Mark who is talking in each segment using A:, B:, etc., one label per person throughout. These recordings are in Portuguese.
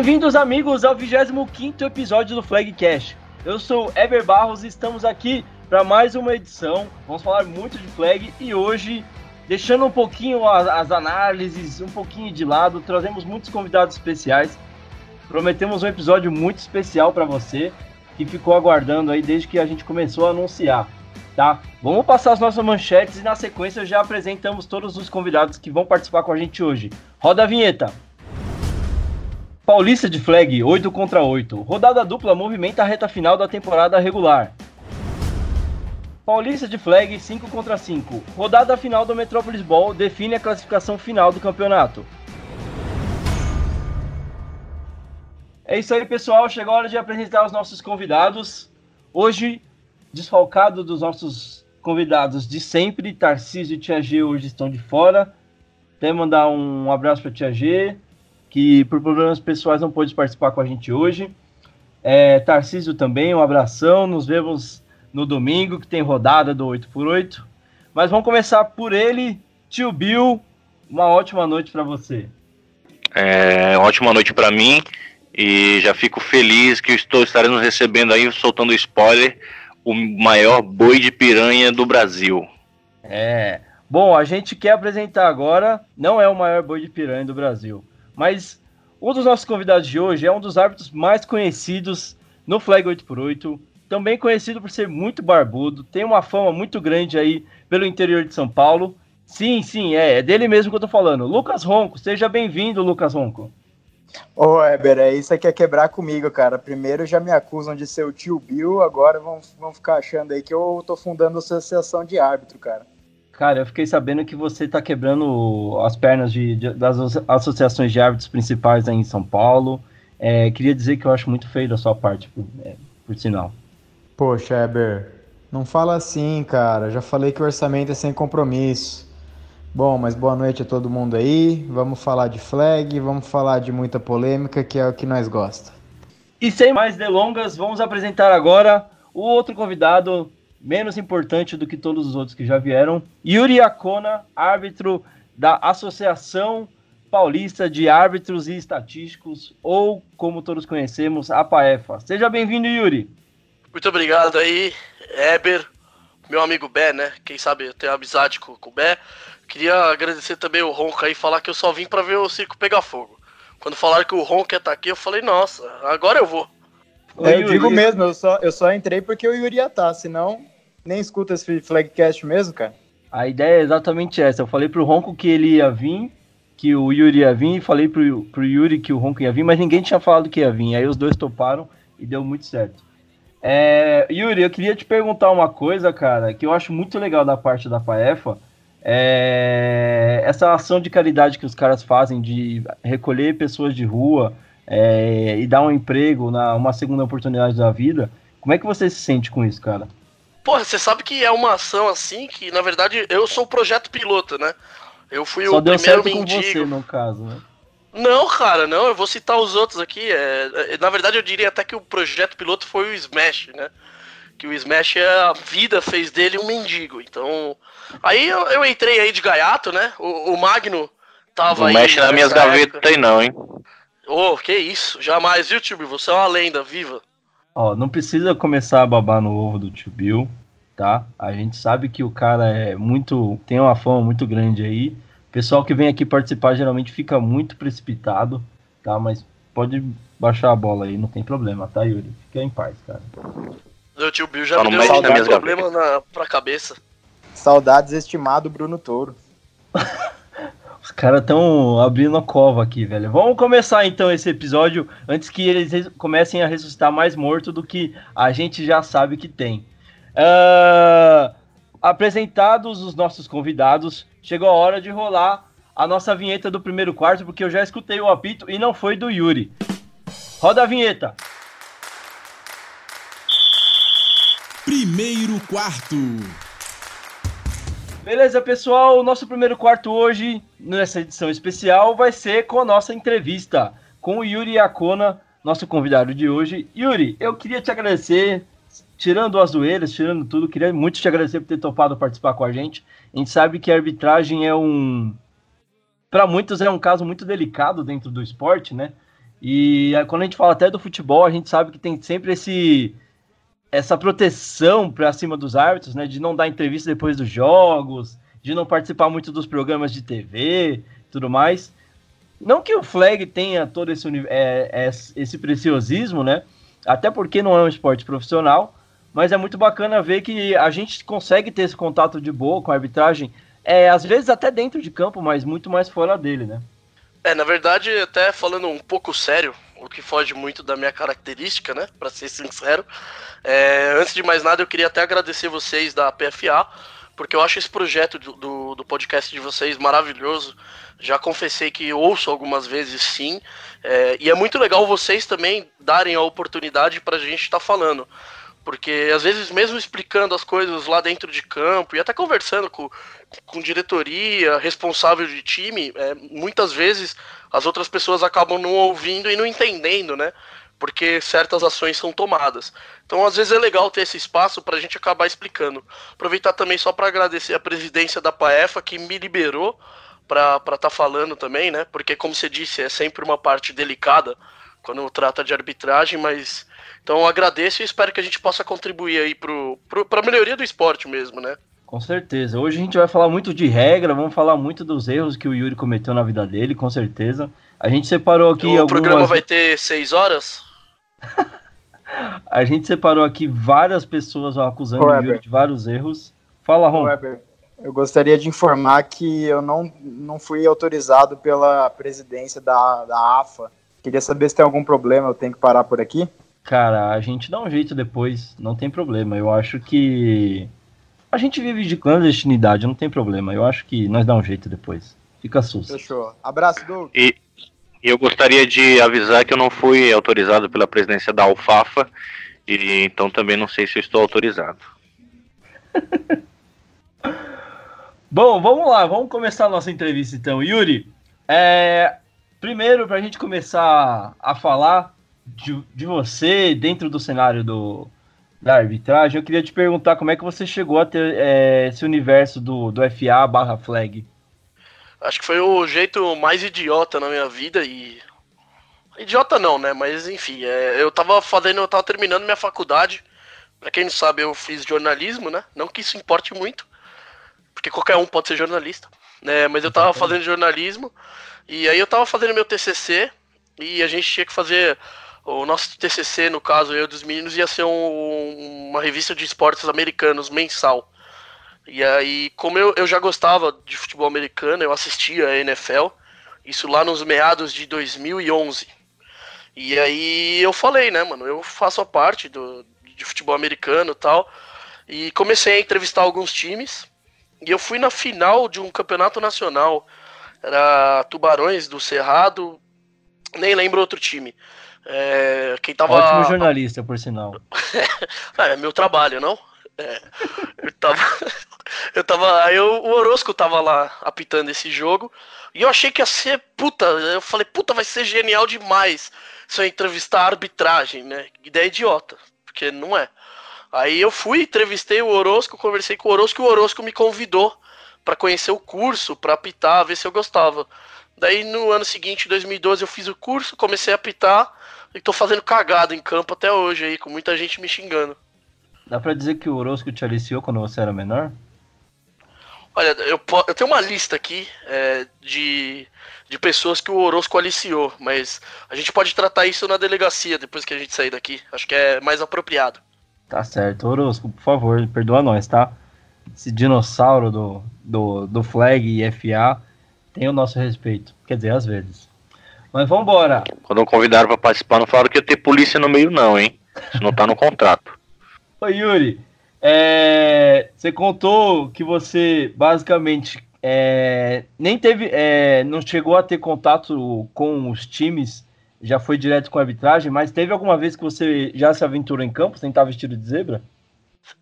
A: Bem-vindos, amigos, ao 25 episódio do Flagcast. Eu sou Eber Barros e estamos aqui para mais uma edição. Vamos falar muito de flag e hoje, deixando um pouquinho as, as análises, um pouquinho de lado, trazemos muitos convidados especiais. Prometemos um episódio muito especial para você que ficou aguardando aí desde que a gente começou a anunciar, tá? Vamos passar as nossas manchetes e na sequência já apresentamos todos os convidados que vão participar com a gente hoje. Roda a vinheta. Paulista de Flag, 8 contra 8. Rodada dupla movimenta a reta final da temporada regular. Paulista de Flag, 5 contra 5. Rodada final do Metrópolis Ball define a classificação final do campeonato. É isso aí, pessoal. Chegou a hora de apresentar os nossos convidados. Hoje, desfalcado dos nossos convidados de sempre, Tarcísio e Tia G hoje estão de fora. Até mandar um abraço para Tia G, que por problemas pessoais não pôde participar com a gente hoje. É, Tarcísio também, um abração. Nos vemos no domingo, que tem rodada do 8x8. Mas vamos começar por ele, tio Bill. Uma ótima noite para você.
B: É, ótima noite para mim. E já fico feliz que estou estaremos recebendo aí, soltando spoiler, o maior boi de piranha do Brasil.
A: É. Bom, a gente quer apresentar agora, não é o maior boi de piranha do Brasil, mas um dos nossos convidados de hoje é um dos árbitros mais conhecidos no Flag 8x8, também conhecido por ser muito barbudo, tem uma fama muito grande aí pelo interior de São Paulo. Sim, sim, é, é dele mesmo que eu tô falando. Lucas Ronco, seja bem-vindo, Lucas Ronco.
C: Ô, oh, Eber, é isso que é quebrar comigo, cara. Primeiro já me acusam de ser o tio Bill, agora vão, vão ficar achando aí que eu tô fundando associação de árbitro, cara.
A: Cara, eu fiquei sabendo que você tá quebrando as pernas de, de das associações de árbitros principais aí em São Paulo. É, queria dizer que eu acho muito feio da sua parte, por, é, por sinal.
D: Poxa, Eber, não fala assim, cara. Já falei que o orçamento é sem compromisso. Bom, mas boa noite a todo mundo aí. Vamos falar de flag, vamos falar de muita polêmica, que é o que nós gosta.
A: E sem mais delongas, vamos apresentar agora o outro convidado, menos importante do que todos os outros que já vieram, Yuri Acona, árbitro da Associação Paulista de Árbitros e Estatísticos, ou como todos conhecemos, a PAEFA. Seja bem-vindo, Yuri.
E: Muito obrigado aí, Eber, meu amigo Bé, né? Quem sabe eu tenho amizade com, com o Bé. Queria agradecer também o Ronco aí, falar que eu só vim para ver o circo pegar fogo. Quando falaram que o Ronco ia estar tá aqui, eu falei, nossa, agora eu vou.
C: É, eu digo mesmo, eu só, eu só entrei porque o Yuri ia estar, tá, senão nem escuta esse flagcast mesmo, cara.
A: A ideia é exatamente essa. Eu falei pro Ronco que ele ia vir, que o Yuri ia vir, e falei pro, pro Yuri que o Ronco ia vir, mas ninguém tinha falado que ia vir. Aí os dois toparam e deu muito certo. É, Yuri, eu queria te perguntar uma coisa, cara, que eu acho muito legal da parte da Paefa é, essa ação de caridade que os caras fazem de recolher pessoas de rua é, e dar um emprego, na, uma segunda oportunidade da vida, como é que você se sente com isso, cara?
E: Porra, você sabe que é uma ação assim que, na verdade, eu sou o projeto piloto, né? Eu fui
A: Só
E: o
A: deu
E: primeiro
A: certo
E: mendigo.
A: com você, no caso, né?
E: Não, cara, não, eu vou citar os outros aqui. É, é, na verdade, eu diria até que o projeto piloto foi o Smash, né? Que o Smash, a vida fez dele um mendigo. Então, Aí eu, eu, entrei aí de gaiato, né? O, o Magno tava
B: não
E: aí.
B: Não mexe nas minhas gavetas aí não, hein?
E: Ô, oh, que isso, jamais, viu, Bill? Você é uma lenda viva.
A: Ó, não precisa começar a babar no ovo do Tio Bill, tá? A gente sabe que o cara é muito. tem uma fama muito grande aí. O pessoal que vem aqui participar geralmente fica muito precipitado, tá? Mas pode baixar a bola aí, não tem problema, tá, Yuri? Fica em paz, cara.
E: O tio Bill já Só me deu um problema na, pra cabeça.
C: Saudades, estimado Bruno Touro.
A: Os caras estão abrindo a cova aqui, velho. Vamos começar então esse episódio antes que eles comecem a ressuscitar mais morto do que a gente já sabe que tem. Uh, apresentados os nossos convidados, chegou a hora de rolar a nossa vinheta do primeiro quarto, porque eu já escutei o apito e não foi do Yuri. Roda a vinheta.
F: Primeiro quarto.
A: Beleza, pessoal? O nosso primeiro quarto hoje, nessa edição especial, vai ser com a nossa entrevista com o Yuri Akona, nosso convidado de hoje. Yuri, eu queria te agradecer, tirando as zoeiras, tirando tudo, queria muito te agradecer por ter topado participar com a gente. A gente sabe que a arbitragem é um. Para muitos é um caso muito delicado dentro do esporte, né? E quando a gente fala até do futebol, a gente sabe que tem sempre esse essa proteção para cima dos árbitros, né, de não dar entrevista depois dos jogos, de não participar muito dos programas de TV, tudo mais. Não que o flag tenha todo esse, é, é, esse preciosismo, né? Até porque não é um esporte profissional, mas é muito bacana ver que a gente consegue ter esse contato de boa com a arbitragem, é, às vezes até dentro de campo, mas muito mais fora dele, né?
E: É, na verdade, até falando um pouco sério, que foge muito da minha característica, né? Para ser sincero. É, antes de mais nada, eu queria até agradecer vocês da PFA, porque eu acho esse projeto do, do, do podcast de vocês maravilhoso. Já confessei que ouço algumas vezes sim. É, e é muito legal vocês também darem a oportunidade para a gente estar tá falando. Porque às vezes, mesmo explicando as coisas lá dentro de campo e até conversando com, com diretoria, responsável de time, é, muitas vezes as outras pessoas acabam não ouvindo e não entendendo, né? Porque certas ações são tomadas. Então, às vezes, é legal ter esse espaço para a gente acabar explicando. Aproveitar também só para agradecer a presidência da PAEFA que me liberou para estar tá falando também, né? Porque, como você disse, é sempre uma parte delicada quando trata de arbitragem, mas então agradeço e espero que a gente possa contribuir aí para a melhoria do esporte mesmo, né?
A: Com certeza. Hoje a gente vai falar muito de regra, vamos falar muito dos erros que o Yuri cometeu na vida dele, com certeza. A gente separou aqui.
E: O algumas... programa vai ter seis horas?
A: a gente separou aqui várias pessoas acusando o Yuri de vários erros. Fala, Ron.
C: Weber, eu gostaria de informar que eu não, não fui autorizado pela presidência da, da AFA. Queria saber se tem algum problema, eu tenho que parar por aqui.
A: Cara, a gente dá um jeito depois, não tem problema. Eu acho que a gente vive de clandestinidade, não tem problema. Eu acho que nós dá um jeito depois. Fica susto.
C: Fechou. Abraço, Doug.
B: E eu gostaria de avisar que eu não fui autorizado pela presidência da Alfafa, e então também não sei se eu estou autorizado.
A: Bom, vamos lá, vamos começar a nossa entrevista então. Yuri, é, primeiro, para a gente começar a falar de, de você dentro do cenário do, da arbitragem, eu queria te perguntar como é que você chegou a ter é, esse universo do, do FA barra flag.
E: Acho que foi o jeito mais idiota na minha vida e. Idiota não, né? Mas enfim, é, eu tava fazendo, eu tava terminando minha faculdade. Pra quem não sabe, eu fiz jornalismo, né? Não que isso importe muito, porque qualquer um pode ser jornalista, né? Mas eu tava fazendo jornalismo e aí eu tava fazendo meu TCC e a gente tinha que fazer o nosso TCC, no caso, eu dos meninos, ia ser um, uma revista de esportes americanos mensal. E aí, como eu, eu já gostava de futebol americano, eu assistia a NFL, isso lá nos meados de 2011. E aí eu falei, né, mano, eu faço a parte do, de futebol americano tal. E comecei a entrevistar alguns times. E eu fui na final de um campeonato nacional. Era Tubarões do Cerrado, nem lembro outro time. É, quem tava...
A: Ótimo jornalista, por sinal.
E: é, meu trabalho, não? É, eu tava. eu tava. Aí o Orosco tava lá apitando esse jogo. E eu achei que ia ser. Puta, eu falei, puta, vai ser genial demais se eu entrevistar a arbitragem, né? Ideia idiota, porque não é. Aí eu fui, entrevistei o Orosco, conversei com o Orosco e o Orosco me convidou para conhecer o curso, para apitar, ver se eu gostava. Daí no ano seguinte, 2012, eu fiz o curso, comecei a apitar e tô fazendo cagada em campo até hoje aí, com muita gente me xingando.
A: Dá pra dizer que o Orosco te aliciou quando você era menor?
E: Olha, eu, eu tenho uma lista aqui é, de, de pessoas que o Orosco aliciou, mas a gente pode tratar isso na delegacia depois que a gente sair daqui. Acho que é mais apropriado.
A: Tá certo. Orosco, por favor, perdoa nós, tá? Esse dinossauro do, do, do Flag e FA tem o nosso respeito. Quer dizer, às vezes. Mas vambora.
B: Quando convidaram para participar, não falaram que ia ter polícia no meio, não, hein? Isso não tá no contrato.
A: Ô Yuri, é, você contou que você basicamente é, nem teve, é, não chegou a ter contato com os times, já foi direto com a arbitragem, mas teve alguma vez que você já se aventurou em campo sem estar vestido de zebra?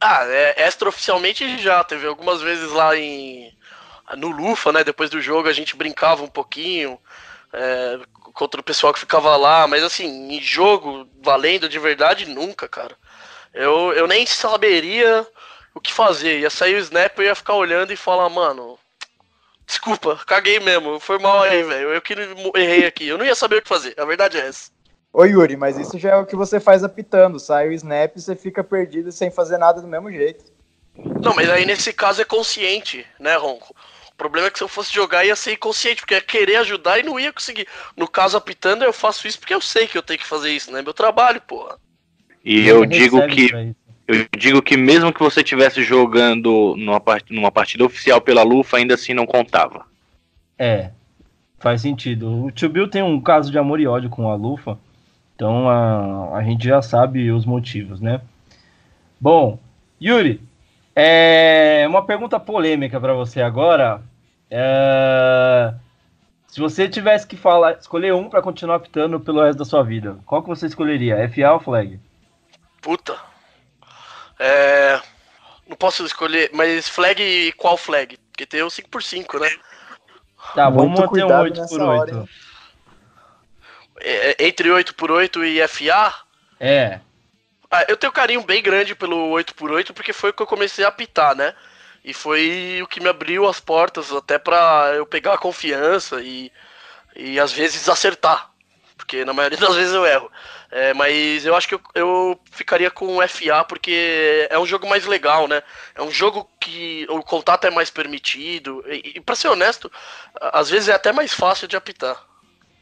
E: Ah, é, extraoficialmente já, teve algumas vezes lá em no Lufa, né? Depois do jogo a gente brincava um pouquinho é, contra o pessoal que ficava lá, mas assim, em jogo, valendo de verdade, nunca, cara. Eu, eu nem saberia o que fazer. Ia sair o snap, eu ia ficar olhando e falar, mano, Desculpa, caguei mesmo. Foi mal aí, velho. Eu que errei aqui. Eu não ia saber o que fazer. A verdade é essa.
C: Ô Yuri, mas isso já é o que você faz apitando. Sai o snap e você fica perdido sem fazer nada do mesmo jeito.
E: Não, mas aí nesse caso é consciente, né, Ronco? O problema é que se eu fosse jogar ia ser inconsciente, porque ia querer ajudar e não ia conseguir. No caso, apitando, eu faço isso porque eu sei que eu tenho que fazer isso, né? Meu trabalho, porra.
B: E eu digo que eu digo que mesmo que você estivesse jogando numa, part numa partida oficial pela Lufa, ainda assim não contava.
A: É, faz sentido. O Tio Bill tem um caso de amor e ódio com a Lufa, então a, a gente já sabe os motivos, né? Bom, Yuri, é uma pergunta polêmica para você agora. É, se você tivesse que falar, escolher um para continuar apitando pelo resto da sua vida, qual que você escolheria? FA ou Flag?
E: Puta, é, não posso escolher, mas flag qual flag? Porque tem o 5x5, né?
A: Tá, vamos manter um 8x8.
E: É, é, entre 8x8 e FA?
A: É.
E: Ah, eu tenho carinho bem grande pelo 8x8 porque foi o que eu comecei a apitar, né? E foi o que me abriu as portas até pra eu pegar a confiança e, e às vezes acertar. Porque na maioria das vezes eu erro. É, mas eu acho que eu, eu, ficaria com o FA porque é um jogo mais legal, né? É um jogo que o contato é mais permitido. E, e para ser honesto, às vezes é até mais fácil de apitar.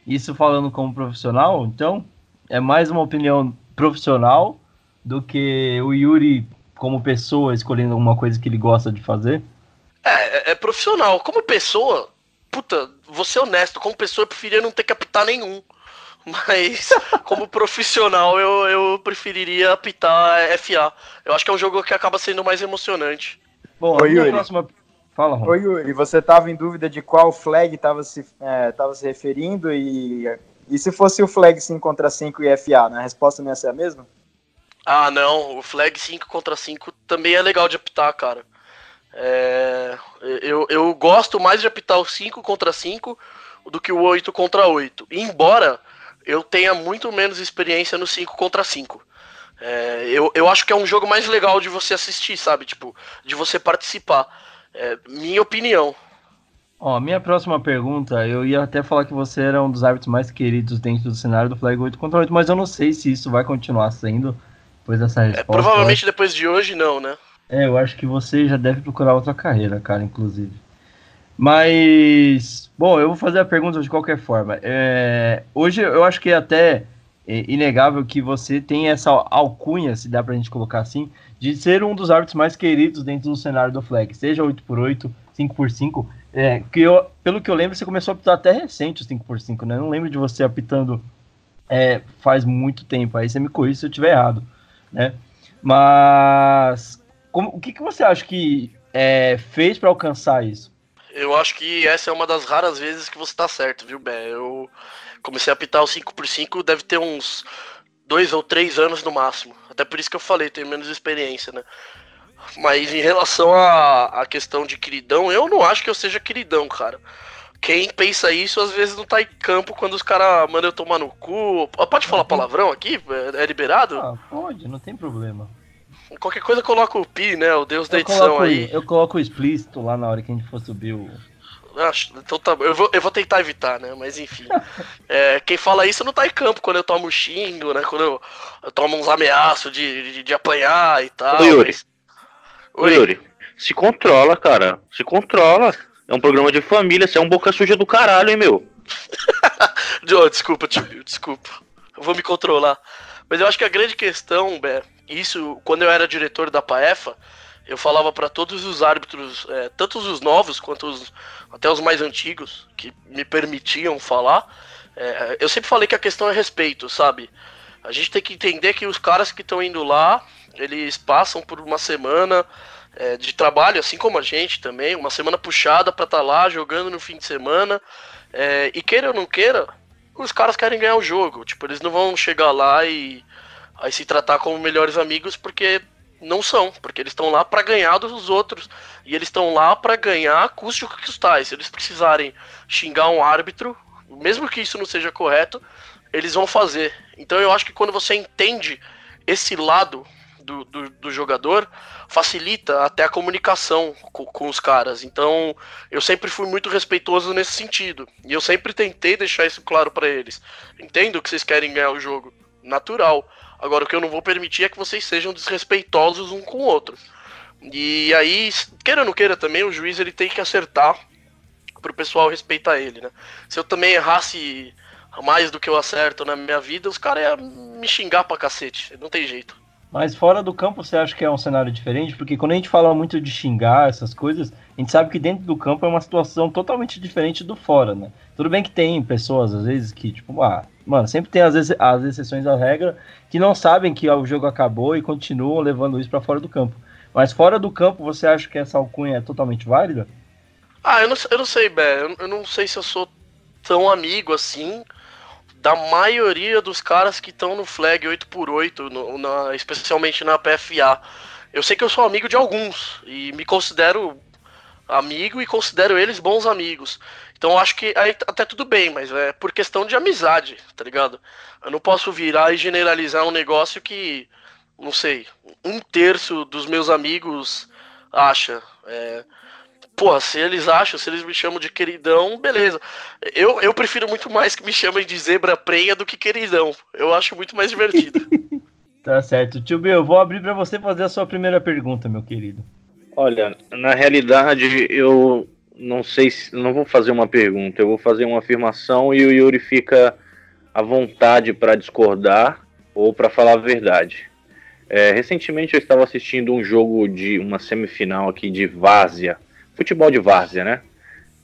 A: Isso falando como profissional, então, é mais uma opinião profissional do que o Yuri como pessoa escolhendo alguma coisa que ele gosta de fazer?
E: É, é, é profissional. Como pessoa, puta, vou ser honesto, como pessoa eu preferia não ter que apitar nenhum. Mas, como profissional, eu, eu preferiria apitar FA. Eu acho que é um jogo que acaba sendo mais emocionante.
C: Bom, Oi, Yuri. Próxima... Fala, Ron. Oi, Yuri. Você estava em dúvida de qual flag estava se, é, tava se referindo e, e se fosse o flag 5 contra 5 e FA, né? A resposta não ia ser a mesma?
E: Ah, não. O flag 5 contra 5 também é legal de apitar, cara. É, eu, eu gosto mais de apitar o 5 contra 5 do que o 8 contra 8. Embora eu tenha muito menos experiência no 5 contra 5. É, eu, eu acho que é um jogo mais legal de você assistir, sabe? Tipo, de você participar. É, minha opinião.
A: Ó, minha próxima pergunta, eu ia até falar que você era um dos árbitros mais queridos dentro do cenário do Flag 8 contra 8, mas eu não sei se isso vai continuar sendo depois dessa é, resposta.
E: É, provavelmente depois de hoje, não, né?
A: É, eu acho que você já deve procurar outra carreira, cara, inclusive. Mas, bom, eu vou fazer a pergunta de qualquer forma. É, hoje eu acho que é até inegável que você tem essa alcunha, se dá pra gente colocar assim, de ser um dos árbitros mais queridos dentro do cenário do flag, seja 8x8, 5x5. É, que eu, pelo que eu lembro, você começou a apitar até recente o 5x5, né? Eu não lembro de você apitando é, faz muito tempo. Aí você me corrija se eu estiver errado, né? Mas como, o que, que você acha que é, fez para alcançar isso?
E: Eu acho que essa é uma das raras vezes que você tá certo, viu, Bé? Eu comecei a apitar o 5x5, deve ter uns dois ou três anos no máximo. Até por isso que eu falei, tenho menos experiência, né? Mas em relação à questão de queridão, eu não acho que eu seja queridão, cara. Quem pensa isso às vezes não tá em campo quando os caras mandam eu tomar no cu. Pode falar palavrão aqui? É liberado?
A: Ah, pode, não tem problema.
E: Qualquer coisa coloca o Pi, né? O deus eu da edição coloco, aí.
A: Eu coloco o explícito lá na hora que a gente for subir o.
E: Acho, então tá, eu vou, eu vou tentar evitar, né? Mas enfim. é, quem fala isso não tá em campo quando eu tomo xingo, né? Quando eu, eu tomo uns ameaços de, de, de, apanhar e tal.
B: Ô Yuri. Mas... Ô Yuri, se controla, cara. Se controla. É um programa de família, você é um boca suja do caralho, hein, meu?
E: desculpa, tio, desculpa. Eu vou me controlar. Mas eu acho que a grande questão, Bé, isso, quando eu era diretor da PAEFA, eu falava para todos os árbitros, é, tanto os novos quanto os, até os mais antigos, que me permitiam falar. É, eu sempre falei que a questão é respeito, sabe? A gente tem que entender que os caras que estão indo lá, eles passam por uma semana é, de trabalho, assim como a gente também, uma semana puxada para estar tá lá jogando no fim de semana. É, e queira ou não queira, os caras querem ganhar o jogo. Tipo, eles não vão chegar lá e aí se tratar como melhores amigos porque não são, porque eles estão lá para ganhar dos outros e eles estão lá para ganhar custe o que custar. Se eles precisarem xingar um árbitro, mesmo que isso não seja correto, eles vão fazer. Então eu acho que quando você entende esse lado do, do, do jogador facilita até a comunicação com, com, os caras. Então, eu sempre fui muito respeitoso nesse sentido. E eu sempre tentei deixar isso claro para eles. Entendo que vocês querem ganhar o jogo. Natural. Agora, o que eu não vou permitir é que vocês sejam desrespeitosos um com o outro. E aí, queira ou não queira também, o juiz ele tem que acertar pro pessoal respeitar ele, né? Se eu também errasse mais do que eu acerto na minha vida, os caras iam me xingar pra cacete. Não tem jeito.
A: Mas fora do campo, você acha que é um cenário diferente? Porque quando a gente fala muito de xingar essas coisas, a gente sabe que dentro do campo é uma situação totalmente diferente do fora, né? Tudo bem que tem pessoas, às vezes, que, tipo, ah, mano, sempre tem às vezes as exceções à regra que não sabem que o jogo acabou e continuam levando isso para fora do campo. Mas fora do campo, você acha que essa alcunha é totalmente válida?
E: Ah, eu não, eu não sei, Bé. Eu não sei se eu sou tão amigo assim da maioria dos caras que estão no flag 8x8, no, na, especialmente na PFA. Eu sei que eu sou amigo de alguns e me considero amigo e considero eles bons amigos. Então acho que aí até tudo bem, mas é por questão de amizade, tá ligado? Eu não posso virar e generalizar um negócio que, não sei, um terço dos meus amigos acha. É, Pô, se eles acham, se eles me chamam de queridão, beleza. Eu, eu prefiro muito mais que me chamem de zebra prenha do que queridão. Eu acho muito mais divertido.
A: tá certo. Tio Bill, eu vou abrir para você fazer a sua primeira pergunta, meu querido.
B: Olha, na realidade, eu não sei se. Não vou fazer uma pergunta, eu vou fazer uma afirmação e o Yuri fica à vontade para discordar ou para falar a verdade. É, recentemente eu estava assistindo um jogo de uma semifinal aqui de Várzea futebol de várzea, né?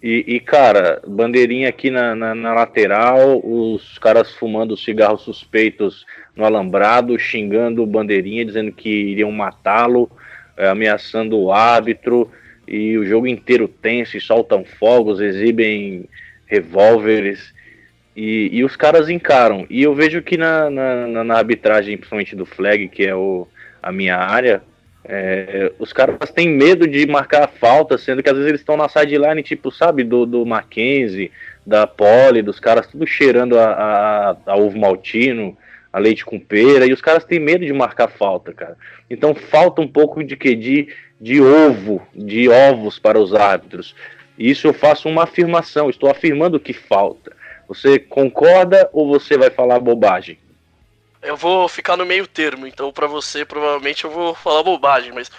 B: E, e cara, bandeirinha aqui na, na, na, lateral, os caras fumando cigarros suspeitos no alambrado, xingando bandeirinha, dizendo que iriam matá-lo, é, ameaçando o árbitro, e o jogo inteiro tenso, e soltam fogos, exibem revólveres, e, e os caras encaram. E eu vejo que na, na, na arbitragem, principalmente do flag, que é o, a minha área, é, os caras têm medo de marcar falta, sendo que às vezes eles estão na sideline, tipo, sabe, do, do Mackenzie, da Poli, dos caras tudo cheirando a, a, a, ovo maltino, a leite com pera, e os caras têm medo de marcar falta, cara. Então falta um pouco de que de, de ovo, de ovos para os árbitros. Isso eu faço uma afirmação, estou afirmando que falta. Você concorda ou você vai falar bobagem?
E: Eu vou ficar no meio termo, então para você provavelmente eu vou falar bobagem, mas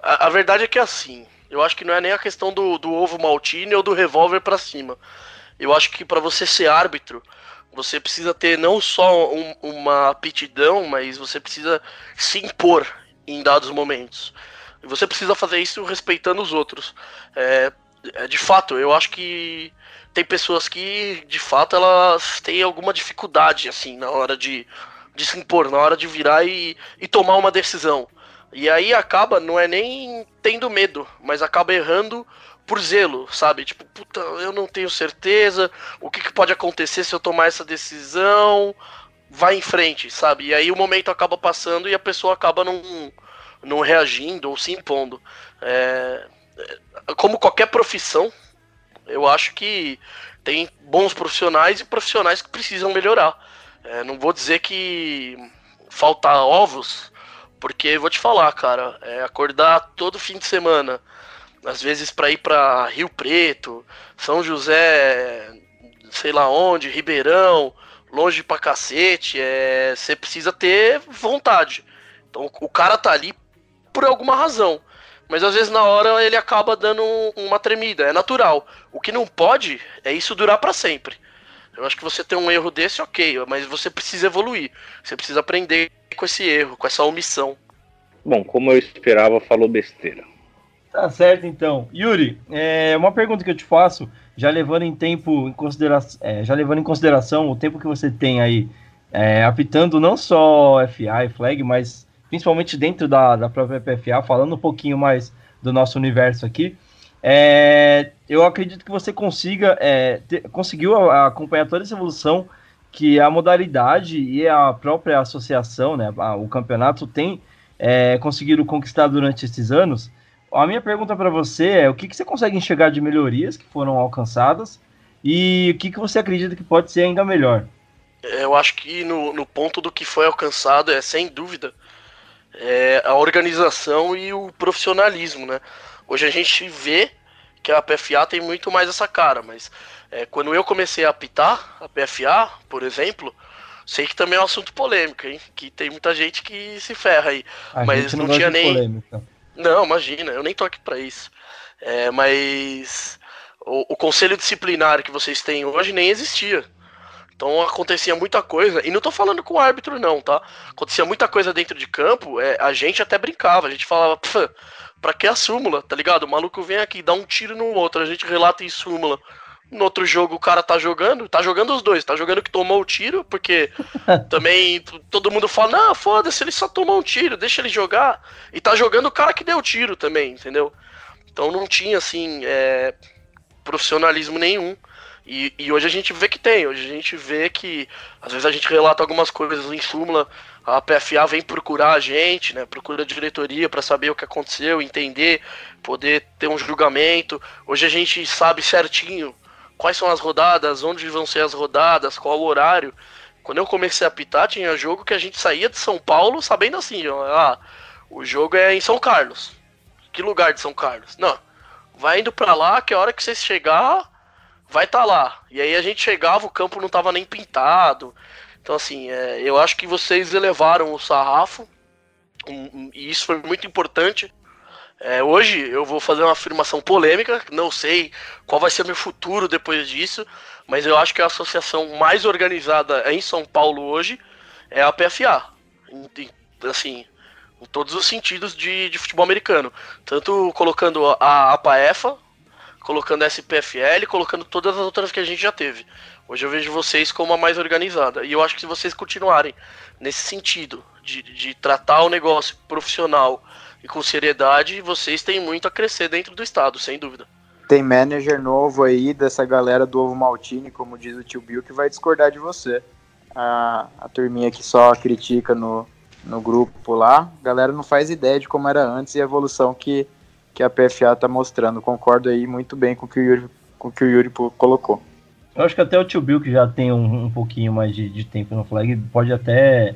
E: a, a, verdade é que é assim. Eu acho que não é nem a questão do, do ovo maltine ou do revólver para cima. Eu acho que para você ser árbitro, você precisa ter não só um, uma aptidão, mas você precisa se impor em dados momentos. E você precisa fazer isso respeitando os outros. É, é, de fato, eu acho que tem pessoas que, de fato, elas têm alguma dificuldade, assim, na hora de de se impor, na hora de virar e, e tomar uma decisão. E aí acaba, não é nem tendo medo, mas acaba errando por zelo, sabe? Tipo, puta, eu não tenho certeza, o que, que pode acontecer se eu tomar essa decisão? Vai em frente, sabe? E aí o momento acaba passando e a pessoa acaba não, não reagindo ou se impondo. É, é como qualquer profissão, eu acho que tem bons profissionais e profissionais que precisam melhorar. É, não vou dizer que falta ovos, porque vou te falar, cara, é acordar todo fim de semana, às vezes para ir para Rio Preto, São José, sei lá onde, Ribeirão, longe pra cacete, é, você precisa ter vontade. Então o cara tá ali por alguma razão. Mas às vezes na hora ele acaba dando uma tremida, é natural. O que não pode é isso durar para sempre. Eu acho que você tem um erro desse, ok, mas você precisa evoluir. Você precisa aprender com esse erro, com essa omissão.
B: Bom, como eu esperava, falou besteira.
A: Tá certo, então. Yuri, é, uma pergunta que eu te faço, já levando em tempo em consideração, é, já levando em consideração o tempo que você tem aí é, apitando não só FA e flag, mas principalmente dentro da, da própria PFA, falando um pouquinho mais do nosso universo aqui. É, eu acredito que você consiga é, ter, conseguiu acompanhar toda essa evolução que a modalidade e a própria associação, né, o campeonato tem é, conseguido conquistar durante esses anos. A minha pergunta para você é o que, que você consegue enxergar de melhorias que foram alcançadas e o que, que você acredita que pode ser ainda melhor?
E: Eu acho que no, no ponto do que foi alcançado é sem dúvida é a organização e o profissionalismo, né? Hoje a gente vê que a PFA tem muito mais essa cara, mas é, quando eu comecei a apitar a PFA, por exemplo, sei que também é um assunto polêmico, hein? Que tem muita gente que se ferra aí.
A: A
E: mas
A: não,
E: não tinha nem.
A: Polêmica.
E: Não, imagina, eu nem tô aqui pra isso. É, mas o, o conselho disciplinar que vocês têm hoje nem existia. Então acontecia muita coisa, e não tô falando com o árbitro, não, tá? Acontecia muita coisa dentro de campo, é, a gente até brincava, a gente falava, pra que a súmula, tá ligado? O maluco vem aqui, dá um tiro no outro, a gente relata em súmula. No outro jogo o cara tá jogando, tá jogando os dois, tá jogando que tomou o tiro, porque também todo mundo fala, não, foda-se, ele só tomou um tiro, deixa ele jogar. E tá jogando o cara que deu o tiro também, entendeu? Então não tinha, assim, é, profissionalismo nenhum. E, e, hoje a gente vê que tem, hoje a gente vê que às vezes a gente relata algumas coisas em súmula, a PFA vem procurar a gente, né, procura a diretoria para saber o que aconteceu, entender, poder ter um julgamento. Hoje a gente sabe certinho quais são as rodadas, onde vão ser as rodadas, qual o horário. Quando eu comecei a apitar, tinha jogo que a gente saía de São Paulo sabendo assim, ó, ah, o jogo é em São Carlos. Que lugar de São Carlos? Não, vai indo para lá que a hora que você chegar vai estar tá lá. E aí a gente chegava, o campo não tava nem pintado. Então, assim, é, eu acho que vocês elevaram o sarrafo, um, e isso foi muito importante. É, hoje eu vou fazer uma afirmação polêmica, não sei qual vai ser meu futuro depois disso, mas eu acho que a associação mais organizada em São Paulo hoje é a PFA. Assim, em todos os sentidos de, de futebol americano. Tanto colocando a APAEFA, colocando a SPFL, colocando todas as outras que a gente já teve. Hoje eu vejo vocês como a mais organizada. E eu acho que se vocês continuarem nesse sentido, de, de tratar o negócio profissional e com seriedade, vocês têm muito a crescer dentro do estado, sem dúvida.
C: Tem manager novo aí dessa galera do Ovo Maltini, como diz o tio Bill, que vai discordar de você. A, a turminha que só critica no, no grupo lá, a galera não faz ideia de como era antes e a evolução que que a PFA está mostrando. Concordo aí muito bem com o que o Yuri, com o, que o Yuri colocou.
A: Eu acho que até o tio Bill, que já tem um, um pouquinho mais de, de, tempo no flag, pode até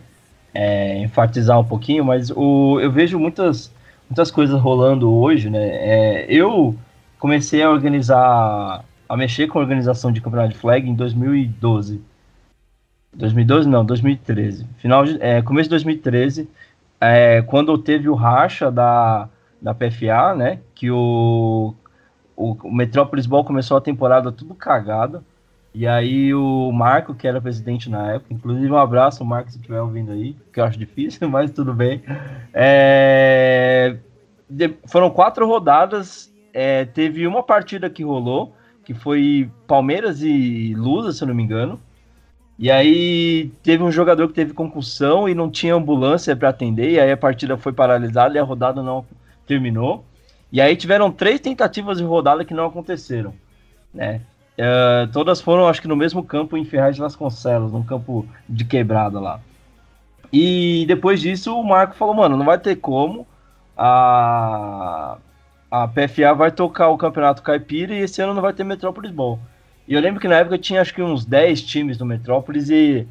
A: é, enfatizar um pouquinho, mas o, eu vejo muitas, muitas coisas rolando hoje, né? É, eu comecei a organizar, a mexer com a organização de campeonato de flag em 2012. 2012 não, 2013. Final de, é, começo de 2013, é, quando teve o racha da da PFA, né? Que o, o, o Metrópolis Ball começou a temporada tudo cagado. E aí o Marco, que era presidente na época, inclusive um abraço, Marco, se estiver ouvindo aí, que eu acho difícil, mas tudo bem. É, de, foram quatro rodadas, é, teve uma partida que rolou, que foi Palmeiras e Lusa, se eu não me engano. E aí teve um jogador que teve concussão e não tinha ambulância para atender, e aí a partida foi paralisada e a rodada não, terminou. E aí tiveram três tentativas de rodada que não aconteceram, né? Uh, todas foram, acho que no mesmo campo em Ferraz de Vasconcelos, num campo de quebrada lá. E depois disso o Marco falou, mano, não vai ter como. A, a PFA vai tocar o Campeonato Caipira e esse ano não vai ter Metrópolis Ball. E eu lembro que na época tinha acho que uns 10 times no Metrópolis e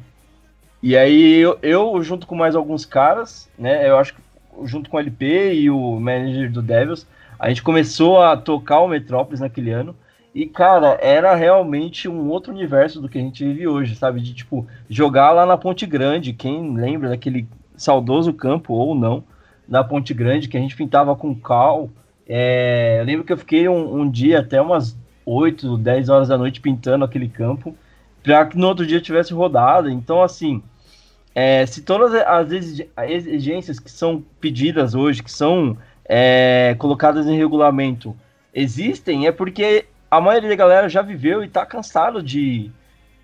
A: e aí eu, eu junto com mais alguns caras, né, eu acho que junto com o LP e o manager do Devils, a gente começou a tocar o Metrópolis naquele ano. E, cara, era realmente um outro universo do que a gente vive hoje, sabe? De, tipo, jogar lá na Ponte Grande. Quem lembra daquele saudoso campo, ou não, da Ponte Grande, que a gente pintava com cal. É, eu lembro que eu fiquei um, um, dia até umas 8, 10 horas da noite pintando aquele campo, para que no outro dia tivesse rodada. Então, assim, é, se todas as exigências que são pedidas hoje, que são é, colocadas em regulamento, existem, é porque a maioria da galera já viveu e está cansado de,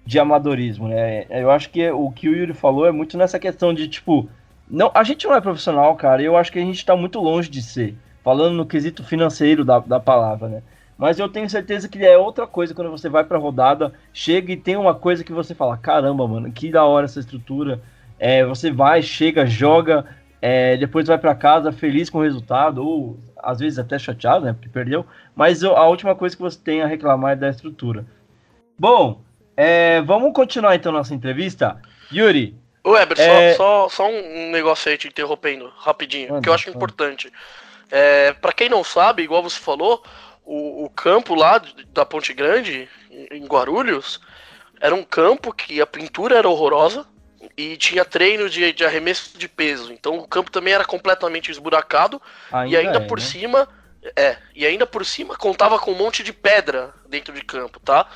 A: de amadorismo, né? Eu acho que o que o Yuri falou é muito nessa questão de, tipo, não, a gente não é profissional, cara, eu acho que a gente está muito longe de ser, falando no quesito financeiro da, da palavra, né? Mas eu tenho certeza que é outra coisa quando você vai pra rodada, chega e tem uma coisa que você fala: caramba, mano, que da hora essa estrutura, é, você vai, chega, joga, é, depois vai para casa feliz com o resultado, ou às vezes até chateado, né? Porque perdeu. Mas a última coisa que você tem a reclamar é da estrutura. Bom, é, vamos continuar então nossa entrevista. Yuri,
E: Weber, é... só, só, só, um negócio aí te interrompendo, rapidinho, Manda, que eu acho importante. É, para quem não sabe, igual você falou, o, o, campo lá da Ponte Grande, em Guarulhos, era um campo que a pintura era horrorosa e tinha treino de, de arremesso de peso. Então o campo também era completamente esburacado ainda e ainda é, por né? cima. É, e ainda por cima contava com um monte de pedra dentro de campo, tá?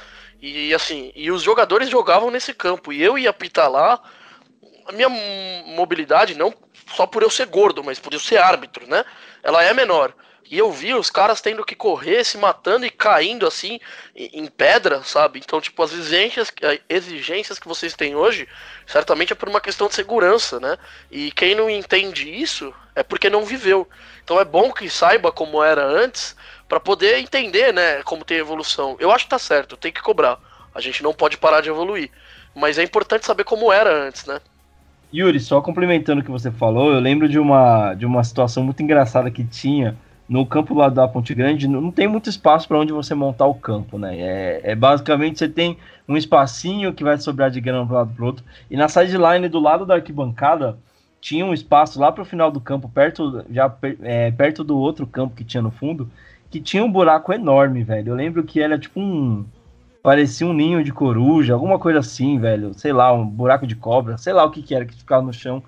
E: E assim, e os jogadores jogavam nesse campo. E eu ia apitar lá. A minha mobilidade, não só por eu ser gordo, mas por eu ser árbitro, né? Ela é menor. E eu vi os caras tendo que correr, se matando e caindo assim em pedra, sabe? Então, tipo, as exigências, exigências que vocês têm hoje, certamente é por uma questão de segurança, né? E quem não entende isso é porque não viveu. Então é bom que saiba como era antes para poder entender, né, como tem evolução. Eu acho que tá certo, tem que cobrar. A gente não pode parar de evoluir. Mas é importante saber como era antes, né?
A: Yuri, só complementando o que você falou, eu lembro de uma, de uma situação muito engraçada que tinha no campo lá da Ponte Grande não tem muito espaço para onde você montar o campo, né? É, é, basicamente você tem um espacinho que vai sobrar de grama para lado para outro. E na sideline do lado da arquibancada tinha um espaço lá para o final do campo, perto já é, perto do outro campo que tinha no fundo, que tinha um buraco enorme, velho. Eu lembro que era tipo um parecia um ninho de coruja, alguma coisa assim, velho. Sei lá, um buraco de cobra, sei lá o que que era que ficava no chão.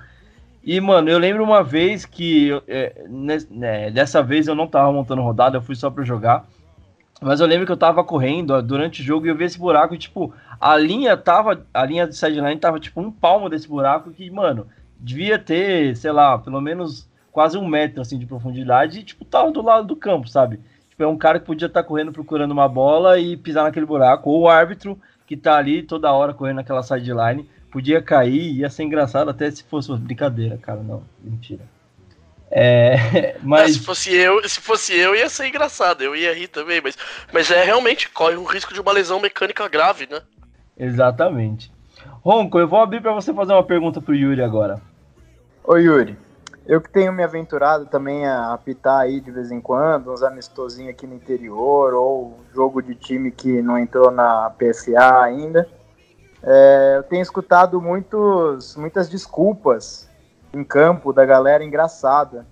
A: E, mano, eu lembro uma vez que é, né, dessa vez eu não tava montando rodada, eu fui só pra jogar. Mas eu lembro que eu tava correndo durante o jogo e eu vi esse buraco e, tipo, a linha tava. A linha de sideline tava, tipo, um palmo desse buraco que, mano, devia ter, sei lá, pelo menos quase um metro assim de profundidade e, tipo, tava do lado do campo, sabe? Tipo, é um cara que podia estar tá correndo procurando uma bola e pisar naquele buraco, ou o árbitro que tá ali toda hora correndo naquela sideline podia cair, ia ser engraçado até se fosse uma brincadeira, cara. Não, mentira. É, mas...
E: se fosse eu, se fosse eu, ia ser engraçado, eu ia rir também, mas, mas é realmente corre o risco de uma lesão mecânica grave, né?
A: Exatamente. Ronco, eu vou abrir para você fazer uma pergunta pro Yuri agora.
C: Ô Yuri, eu que tenho me aventurado também a apitar aí de vez em quando, uns amistosinhos aqui no interior, ou jogo de time que não entrou na PSA ainda. É, eu tenho escutado muitos, muitas desculpas em campo da galera engraçada.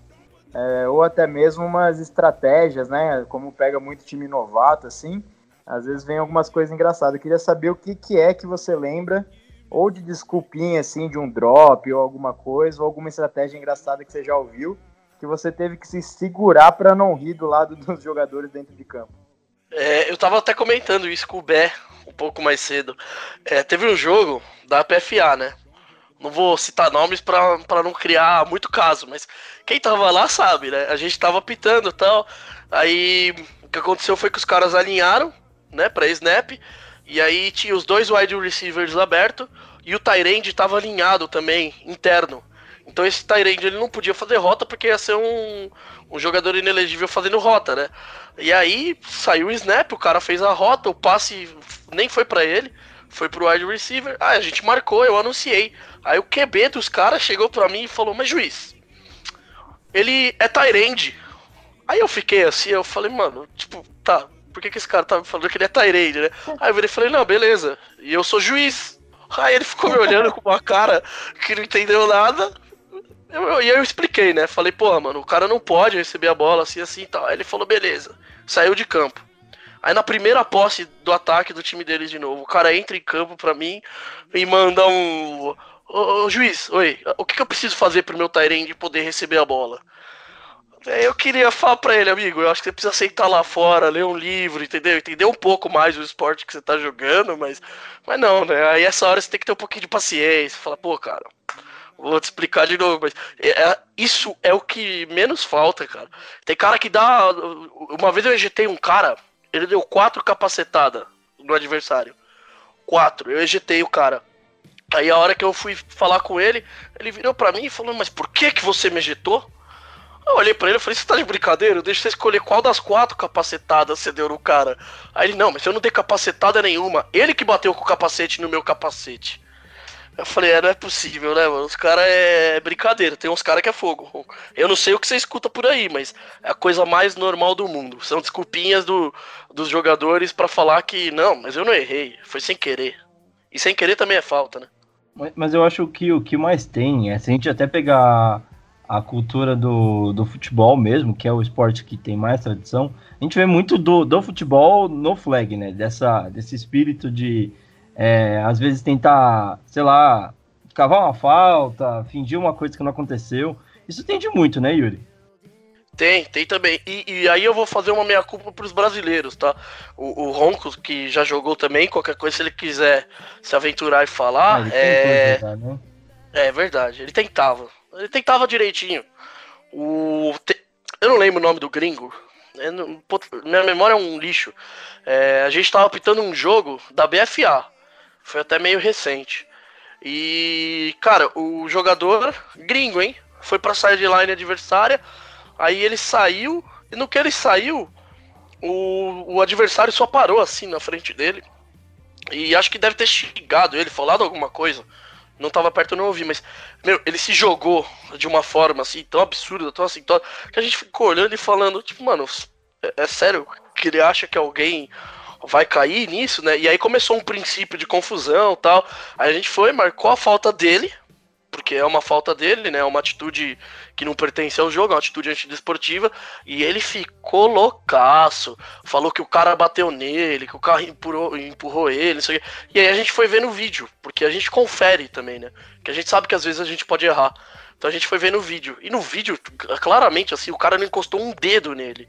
C: É, ou até mesmo umas estratégias, né? Como pega muito time novato, assim. Às vezes vem algumas coisas engraçadas. Eu queria saber o que, que é que você lembra, ou de desculpinha, assim, de um drop ou alguma coisa, ou alguma estratégia engraçada que você já ouviu, que você teve que se segurar para não rir do lado dos jogadores dentro de campo.
E: É, eu tava até comentando isso com o Bé um pouco mais cedo. É, teve um jogo da PFA, né? Não vou citar nomes para não criar muito caso, mas quem tava lá sabe, né? A gente tava pitando e tal. Aí o que aconteceu foi que os caras alinharam, né, pra snap. E aí tinha os dois wide receivers abertos e o Tyrande tava alinhado também, interno. Então esse Tyrande ele não podia fazer rota porque ia ser um, um jogador inelegível fazendo rota, né? E aí saiu o snap, o cara fez a rota, o passe nem foi para ele, foi pro wide receiver. Ah, a gente marcou, eu anunciei. Aí o QB dos caras chegou para mim e falou: Mas juiz, ele é Tyrande. Aí eu fiquei assim, eu falei, mano, tipo, tá, por que, que esse cara tá falando que ele é Tyrande, né? Aí eu virei e falei, não, beleza, e eu sou juiz. Aí ele ficou me olhando com uma cara que não entendeu nada. E eu, eu, eu, expliquei, né? Falei, porra, mano, o cara não pode receber a bola assim, assim e tal. Aí ele falou, beleza. Saiu de campo. Aí na primeira posse do ataque do time deles de novo, o cara entra em campo pra mim e manda um. Ô, ô juiz, oi, o que, que, eu preciso fazer pro meu Tyrande poder receber a bola? Eu queria falar pra ele, amigo, eu acho que você precisa aceitar lá fora, ler um livro, entendeu? Entender um pouco mais o esporte que você tá jogando, mas. Mas não, né? Aí essa hora você tem que ter um pouquinho de paciência. Fala, pô, cara, Vou te explicar de novo, mas é, é, isso é o que menos falta, cara. Tem cara que dá. Uma vez eu ejetei um cara, ele deu quatro capacetadas no adversário. Quatro. Eu ejetei o cara. Aí a hora que eu fui falar com ele, ele virou para mim e falou: Mas por que que você me ejetou? Eu olhei pra ele e falei: Você tá de brincadeira? Deixa você escolher qual das quatro capacetadas você deu no cara. Aí ele: Não, mas eu não dei capacetada nenhuma. Ele que bateu com o capacete no meu capacete. Eu falei, é, não é possível, né, mano? Os caras é brincadeira, tem uns caras que é fogo. Eu não sei o que você escuta por aí, mas é a coisa mais normal do mundo. São desculpinhas do, dos jogadores para falar que, não, mas eu não errei, foi sem querer. E sem querer também é falta, né?
A: Mas eu acho que o que mais tem é se a gente até pegar a cultura do, do futebol mesmo, que é o esporte que tem mais tradição, a gente vê muito do, do futebol no flag, né? Dessa, desse espírito de, é, às vezes, tentar, sei lá, cavar uma falta, fingir uma coisa que não aconteceu. Isso tende muito, né, Yuri?
E: Tem, tem também. E, e, aí eu vou fazer uma meia-culpa pros brasileiros, tá? O, o Ronco, que já jogou também, qualquer coisa, se ele quiser se aventurar e falar, ah, é... Tentar, né? é verdade, ele tentava. Ele tentava direitinho. O... Eu não lembro o nome do gringo. Não... Minha memória é um lixo. É... A gente tava pitando um jogo da BFA. Foi até meio recente. E, cara, o jogador gringo, hein? Foi pra sideline adversária Aí ele saiu, e no que ele saiu, o, o adversário só parou assim na frente dele. E acho que deve ter xingado ele, falado alguma coisa. Não tava perto, não ouvi, mas, meu, ele se jogou de uma forma assim, tão absurda, tão assim, tão, que a gente ficou olhando e falando, tipo, mano, é, é sério que ele acha que alguém vai cair nisso, né? E aí começou um princípio de confusão tal. Aí a gente foi, marcou a falta dele, porque é uma falta dele, né? Uma atitude que não pertence ao jogo, é uma atitude antidesportiva. E ele ficou loucaço. Falou que o cara bateu nele, que o carro empurrou, empurrou ele, não sei. E aí a gente foi ver no vídeo, porque a gente confere também, né? Que a gente sabe que às vezes a gente pode errar. Então a gente foi ver no vídeo. E no vídeo, claramente, assim, o cara não encostou um dedo nele.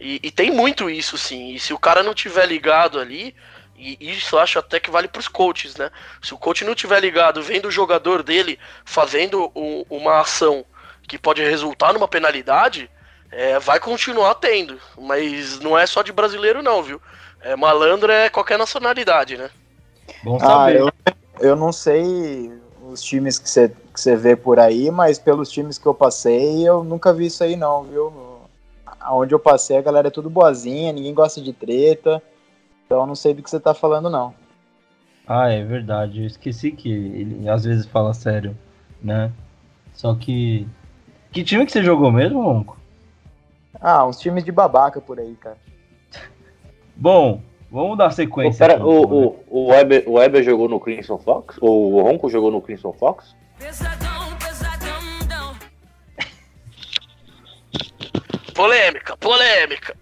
E: E, e tem muito isso, sim. E se o cara não tiver ligado ali, e isso eu acho até que vale para os coaches, né? Se o coach não tiver ligado, vendo o jogador dele fazendo um, uma ação que pode resultar numa penalidade, é, vai continuar tendo. Mas não é só de brasileiro, não, viu? É, malandro é qualquer nacionalidade, né?
C: Bom ah, saber. Ah, eu, eu não sei os times que você que vê por aí, mas pelos times que eu passei, eu nunca vi isso aí, não, viu? Aonde eu passei, a galera é tudo boazinha, ninguém gosta de treta. Então eu não sei do que você tá falando, não.
A: Ah, é verdade. Eu esqueci que ele às vezes fala sério, né? Só que. Que time que você jogou mesmo, Ronco?
C: Ah, uns times de babaca por aí, cara.
A: Bom, vamos dar sequência.
B: Pera, o, então, o, né? o, Weber, o Weber jogou no Crimson Fox? O Ronco jogou no Crimson Fox? Pesadão,
E: polêmica, polêmica.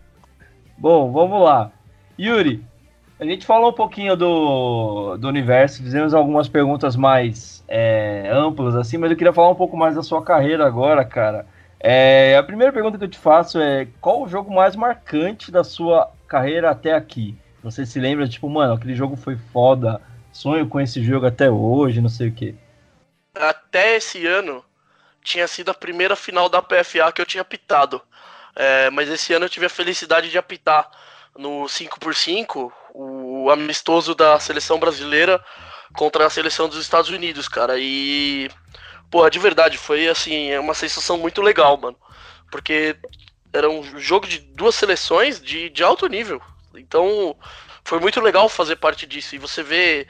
A: Bom, vamos lá. Yuri, a gente falou um pouquinho do, do universo, fizemos algumas perguntas mais é, amplas, assim, mas eu queria falar um pouco mais da sua carreira agora, cara. É, a primeira pergunta que eu te faço é: qual o jogo mais marcante da sua carreira até aqui? Você se lembra, tipo, mano, aquele jogo foi foda, sonho com esse jogo até hoje, não sei o quê.
E: Até esse ano tinha sido a primeira final da PFA que eu tinha pitado. É, mas esse ano eu tive a felicidade de apitar no 5x5, o amistoso da seleção brasileira contra a seleção dos Estados Unidos, cara. E, pô, de verdade, foi assim, é uma sensação muito legal, mano. Porque era um jogo de duas seleções de, de alto nível. Então, foi muito legal fazer parte disso. E você vê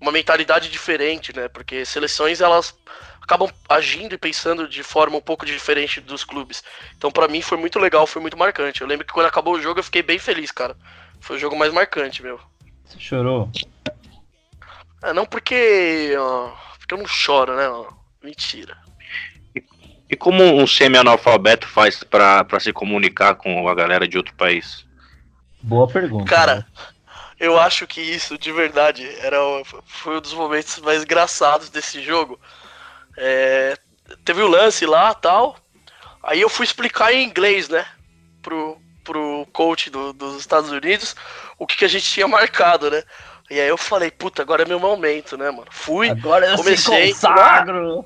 E: uma mentalidade diferente, né? Porque seleções, elas acabam agindo e pensando de forma um pouco diferente dos clubes. Então, para mim, foi muito legal, foi muito marcante. Eu lembro que quando acabou o jogo, eu fiquei bem feliz, cara. Foi o jogo mais marcante, meu.
A: Você chorou?
E: É, não porque. Ó, porque eu não choro, né? Ó. Mentira.
B: E, e como um semi-analfabeto faz para se comunicar com a galera de outro país?
A: Boa pergunta.
E: Cara, né? eu acho que isso, de verdade, era, foi um dos momentos mais engraçados desse jogo. É, teve o lance lá tal. Aí eu fui explicar em inglês, né? Pro, pro coach do, dos Estados Unidos o que, que a gente tinha marcado, né? E aí eu falei, puta, agora é meu momento, né, mano? Fui,
A: agora eu comecei. Consagro.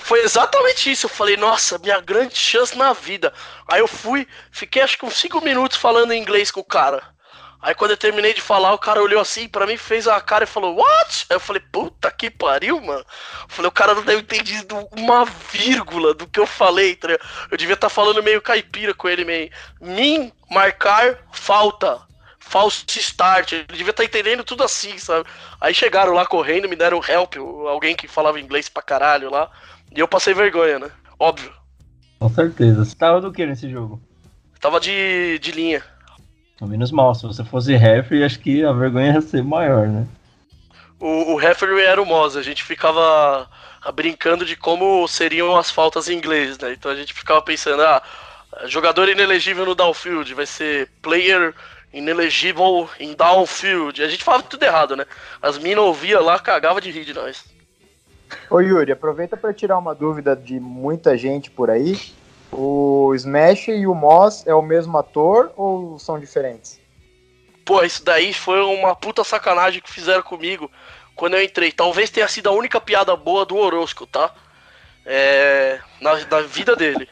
E: Foi exatamente isso. Eu falei, nossa, minha grande chance na vida. Aí eu fui, fiquei acho que uns 5 minutos falando inglês com o cara. Aí quando eu terminei de falar, o cara olhou assim para mim, fez a cara e falou, what? Aí eu falei, puta que pariu, mano. Eu falei, o cara não deve ter entendido uma vírgula do que eu falei, tá Eu devia estar tá falando meio caipira com ele, meio. Mim marcar falta. False start. Ele devia estar tá entendendo tudo assim, sabe? Aí chegaram lá correndo, me deram help, alguém que falava inglês pra caralho lá. E eu passei vergonha, né? Óbvio.
A: Com certeza. Você tava do que nesse jogo?
E: tava de, de linha.
A: Menos mal, se você fosse ref, acho que a vergonha ia ser maior, né?
E: o, o referee era o Moz, a gente ficava brincando de como seriam as faltas em inglês, né? Então a gente ficava pensando, ah, jogador inelegível no downfield vai ser player inelegible em downfield. A gente falava tudo errado, né? As minas ouviam lá, cagava de rir de nós.
C: Ô Yuri, aproveita para tirar uma dúvida de muita gente por aí. O Smash e o Moss é o mesmo ator ou são diferentes?
E: Pô, isso daí foi uma puta sacanagem que fizeram comigo quando eu entrei. Talvez tenha sido a única piada boa do Orozco, tá? É, na, na vida dele.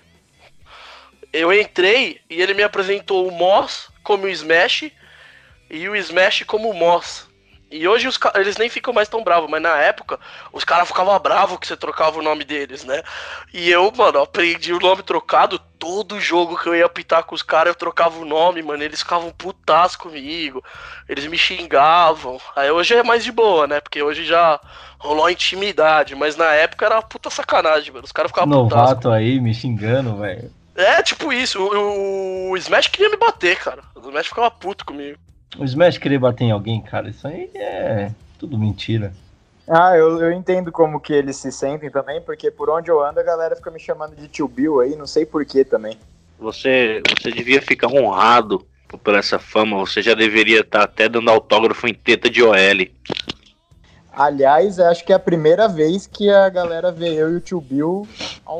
E: Eu entrei e ele me apresentou o Moss como o Smash e o Smash como o Moss. E hoje os, eles nem ficam mais tão bravos, mas na época os caras ficavam bravos que você trocava o nome deles, né? E eu, mano, aprendi o nome trocado. Todo jogo que eu ia apitar com os caras, eu trocava o nome, mano. Eles ficavam putas comigo. Eles me xingavam. Aí hoje é mais de boa, né? Porque hoje já rolou intimidade. Mas na época era puta sacanagem, mano. Os caras ficavam
A: Novato aí, me xingando, velho.
E: É, tipo isso. O, o Smash queria me bater, cara. O Smash ficava puto comigo.
A: O Smash querer bater em alguém, cara, isso aí é tudo mentira.
C: Ah, eu, eu entendo como que eles se sentem também, porque por onde eu ando a galera fica me chamando de tio Bill aí, não sei porquê também.
B: Você, você devia ficar honrado por essa fama, você já deveria estar tá até dando autógrafo em teta de OL.
C: Aliás, acho que é a primeira vez que a galera vê eu e o tio Bill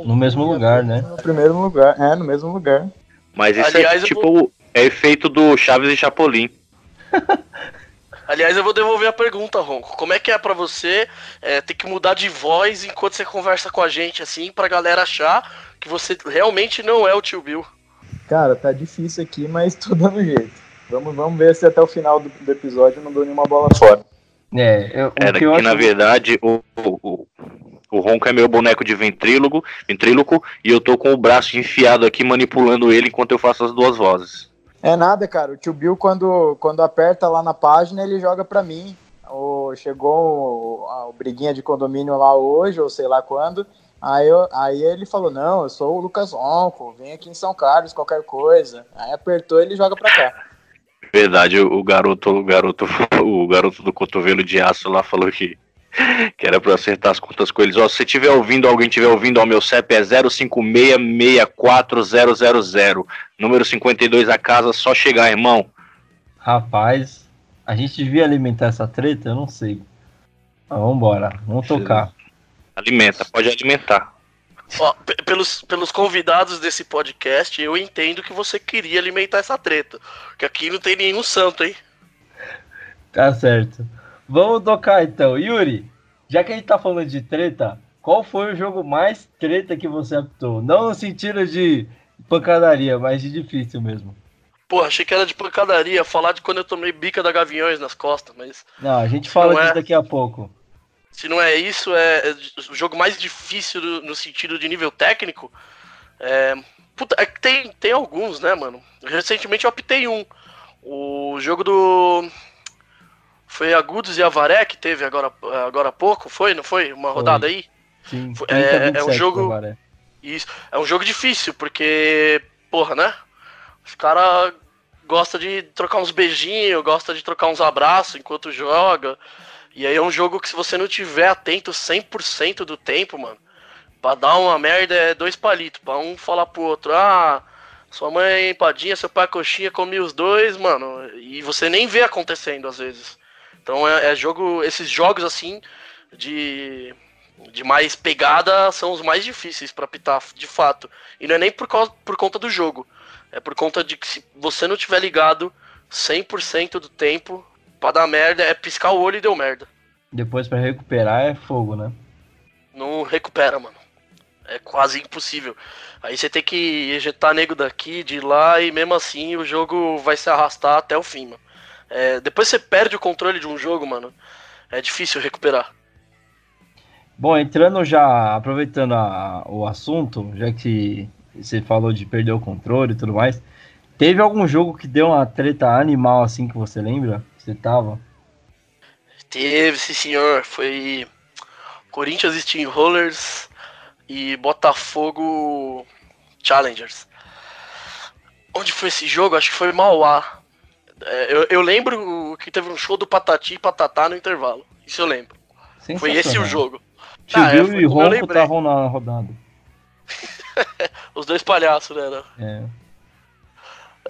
A: no mesmo lugar, né?
C: No primeiro lugar, é, no mesmo lugar.
B: Mas isso é Aliás, é tipo, vou... é efeito do Chaves e Chapolin.
E: Aliás, eu vou devolver a pergunta, Ronco. Como é que é para você é, ter que mudar de voz enquanto você conversa com a gente, assim, pra galera achar que você realmente não é o tio Bill?
C: Cara, tá difícil aqui, mas tô dando jeito. Vamos, vamos ver se até o final do, do episódio não dou nenhuma bola fora.
B: É, eu, Era que, que na verdade o, o, o Ronco é meu boneco de ventrílogo, ventríloco e eu tô com o braço enfiado aqui manipulando ele enquanto eu faço as duas vozes.
C: É nada, cara. O tio Bill, quando, quando aperta lá na página, ele joga pra mim. O, chegou o, o briguinha de condomínio lá hoje, ou sei lá quando. Aí, eu, aí ele falou: Não, eu sou o Lucas Ronco, vem aqui em São Carlos, qualquer coisa. Aí apertou ele joga pra cá.
B: Verdade, o garoto, o garoto, o garoto do cotovelo de aço lá falou que que era para acertar as contas com eles. Ó, se você estiver ouvindo, alguém estiver ouvindo, ó, meu CEP é 05664000. Número 52 a casa, só chegar, irmão.
A: Rapaz, a gente devia alimentar essa treta? Eu não sei. Ah, vambora, vamos tocar.
B: Alimenta, pode alimentar.
E: Ó, pelos, pelos convidados desse podcast, eu entendo que você queria alimentar essa treta. Que aqui não tem nenhum santo, hein?
A: Tá certo. Vamos tocar então. Yuri, já que a gente tá falando de treta, qual foi o jogo mais treta que você apitou? Não no sentido de pancadaria, mas de difícil mesmo.
E: Pô, achei que era de pancadaria, falar de quando eu tomei bica da Gaviões nas costas, mas.
A: Não, a gente fala disso é... daqui a pouco.
E: Se não é isso, é, é o jogo mais difícil no sentido de nível técnico. É... Puta, é tem, tem alguns, né, mano? Recentemente eu optei um. O jogo do foi Agudos e Avaré que teve agora, agora há pouco, foi? Não foi? Uma rodada
A: foi.
E: aí?
A: Sim,
E: foi, é, é um jogo. Isso. É um jogo difícil, porque, porra, né? Os caras gostam de trocar uns beijinhos, gosta de trocar uns abraços enquanto joga. E aí é um jogo que se você não tiver atento 100% do tempo, mano, pra dar uma merda é dois palitos. Pra um falar pro outro, ah, sua mãe é empadinha, seu pai é coxinha, comi os dois, mano. E você nem vê acontecendo às vezes. Então é, é jogo, esses jogos assim de de mais pegada são os mais difíceis para pitar, de fato. E não é nem por, causa, por conta do jogo. É por conta de que se você não tiver ligado 100% do tempo, pra dar merda, é piscar o olho e deu merda.
A: Depois para recuperar é fogo, né?
E: Não recupera, mano. É quase impossível. Aí você tem que ejetar nego daqui, de lá, e mesmo assim o jogo vai se arrastar até o fim, mano. É, depois você perde o controle de um jogo, mano. É difícil recuperar.
A: Bom, entrando já, aproveitando a, o assunto, já que você falou de perder o controle e tudo mais, teve algum jogo que deu uma treta animal assim que você lembra? Que você tava?
E: Teve, sim senhor. Foi Corinthians Steamrollers e Botafogo Challengers. Onde foi esse jogo? Acho que foi Mauá. É, eu, eu, lembro que teve um show do Patati e Patatá no intervalo. Isso eu lembro. Foi esse o jogo.
A: Tio
E: Ah, é,
A: Bill
E: foi
A: e Ronco estavam na rodada.
E: Os dois palhaços, né?
A: É.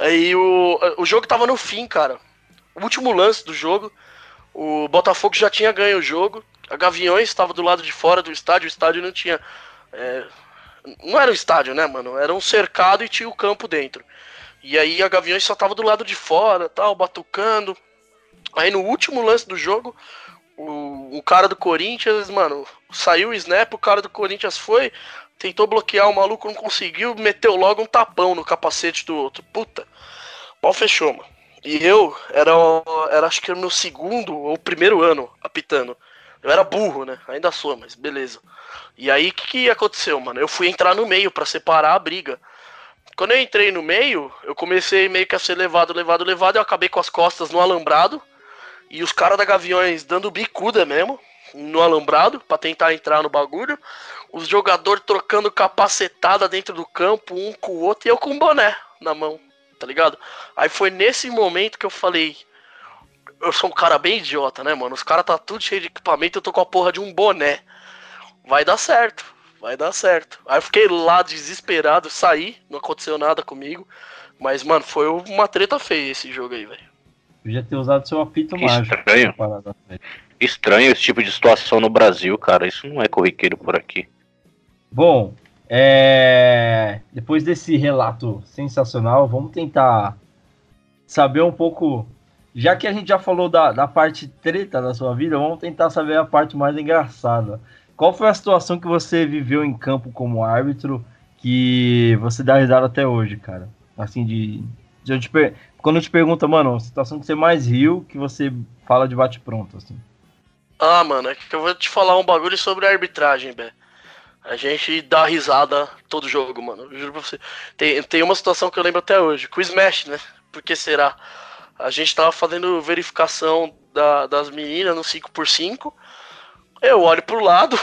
E: Aí o, o jogo tava no fim, cara. O último lance do jogo, o Botafogo já tinha ganho o jogo. A Gaviões estava do lado de fora do estádio, o estádio não tinha. é, não era um estádio, né, mano? Era um cercado e tinha o campo dentro. E aí a Gaviões só tava do lado de fora, tal, batucando. Aí no último lance do jogo, o, o cara do Corinthians, mano, saiu o snap, o cara do Corinthians foi, tentou bloquear o maluco, não conseguiu, meteu logo um tapão no capacete do outro. Puta, pau fechou, mano. E eu era, era acho que era o meu segundo ou primeiro ano apitando. Eu era burro, né? Ainda sou, mas beleza. E aí o que, que aconteceu, mano? Eu fui entrar no meio pra separar a briga. Quando eu entrei no meio, eu comecei meio que a ser levado, levado, levado. Eu acabei com as costas no alambrado. E os caras da Gaviões dando bicuda mesmo no alambrado pra tentar entrar no bagulho. Os jogadores trocando capacetada dentro do campo, um com o outro, e eu com um boné na mão, tá ligado? Aí foi nesse momento que eu falei. Eu sou um cara bem idiota, né, mano? Os caras tá tudo cheio de equipamento, eu tô com a porra de um boné. Vai dar certo, vai dar certo. Aí eu fiquei lá desesperado, saí, não aconteceu nada comigo. Mas, mano, foi uma treta feia esse jogo aí, velho.
A: Podia ter usado seu apito
B: Que
A: mágico.
B: estranho.
A: Parada.
B: Estranho esse tipo de situação no Brasil, cara. Isso não é corriqueiro por aqui.
A: Bom, é, depois desse relato sensacional, vamos tentar saber um pouco. Já que a gente já falou da, da parte treta da sua vida, vamos tentar saber a parte mais engraçada. Qual foi a situação que você viveu em campo como árbitro que você dá risada até hoje, cara? Assim, de. de eu per- Quando eu te pergunto, mano, a situação que você mais riu, que você fala de bate-pronto, assim.
E: Ah, mano, é que eu vou te falar um bagulho sobre a arbitragem, Bé. A gente dá risada todo jogo, mano. Eu juro pra você. Tem, tem uma situação que eu lembro até hoje, com o Smash, né? Por que será? A gente tava fazendo verificação da- das meninas no 5x5. Eu olho pro lado,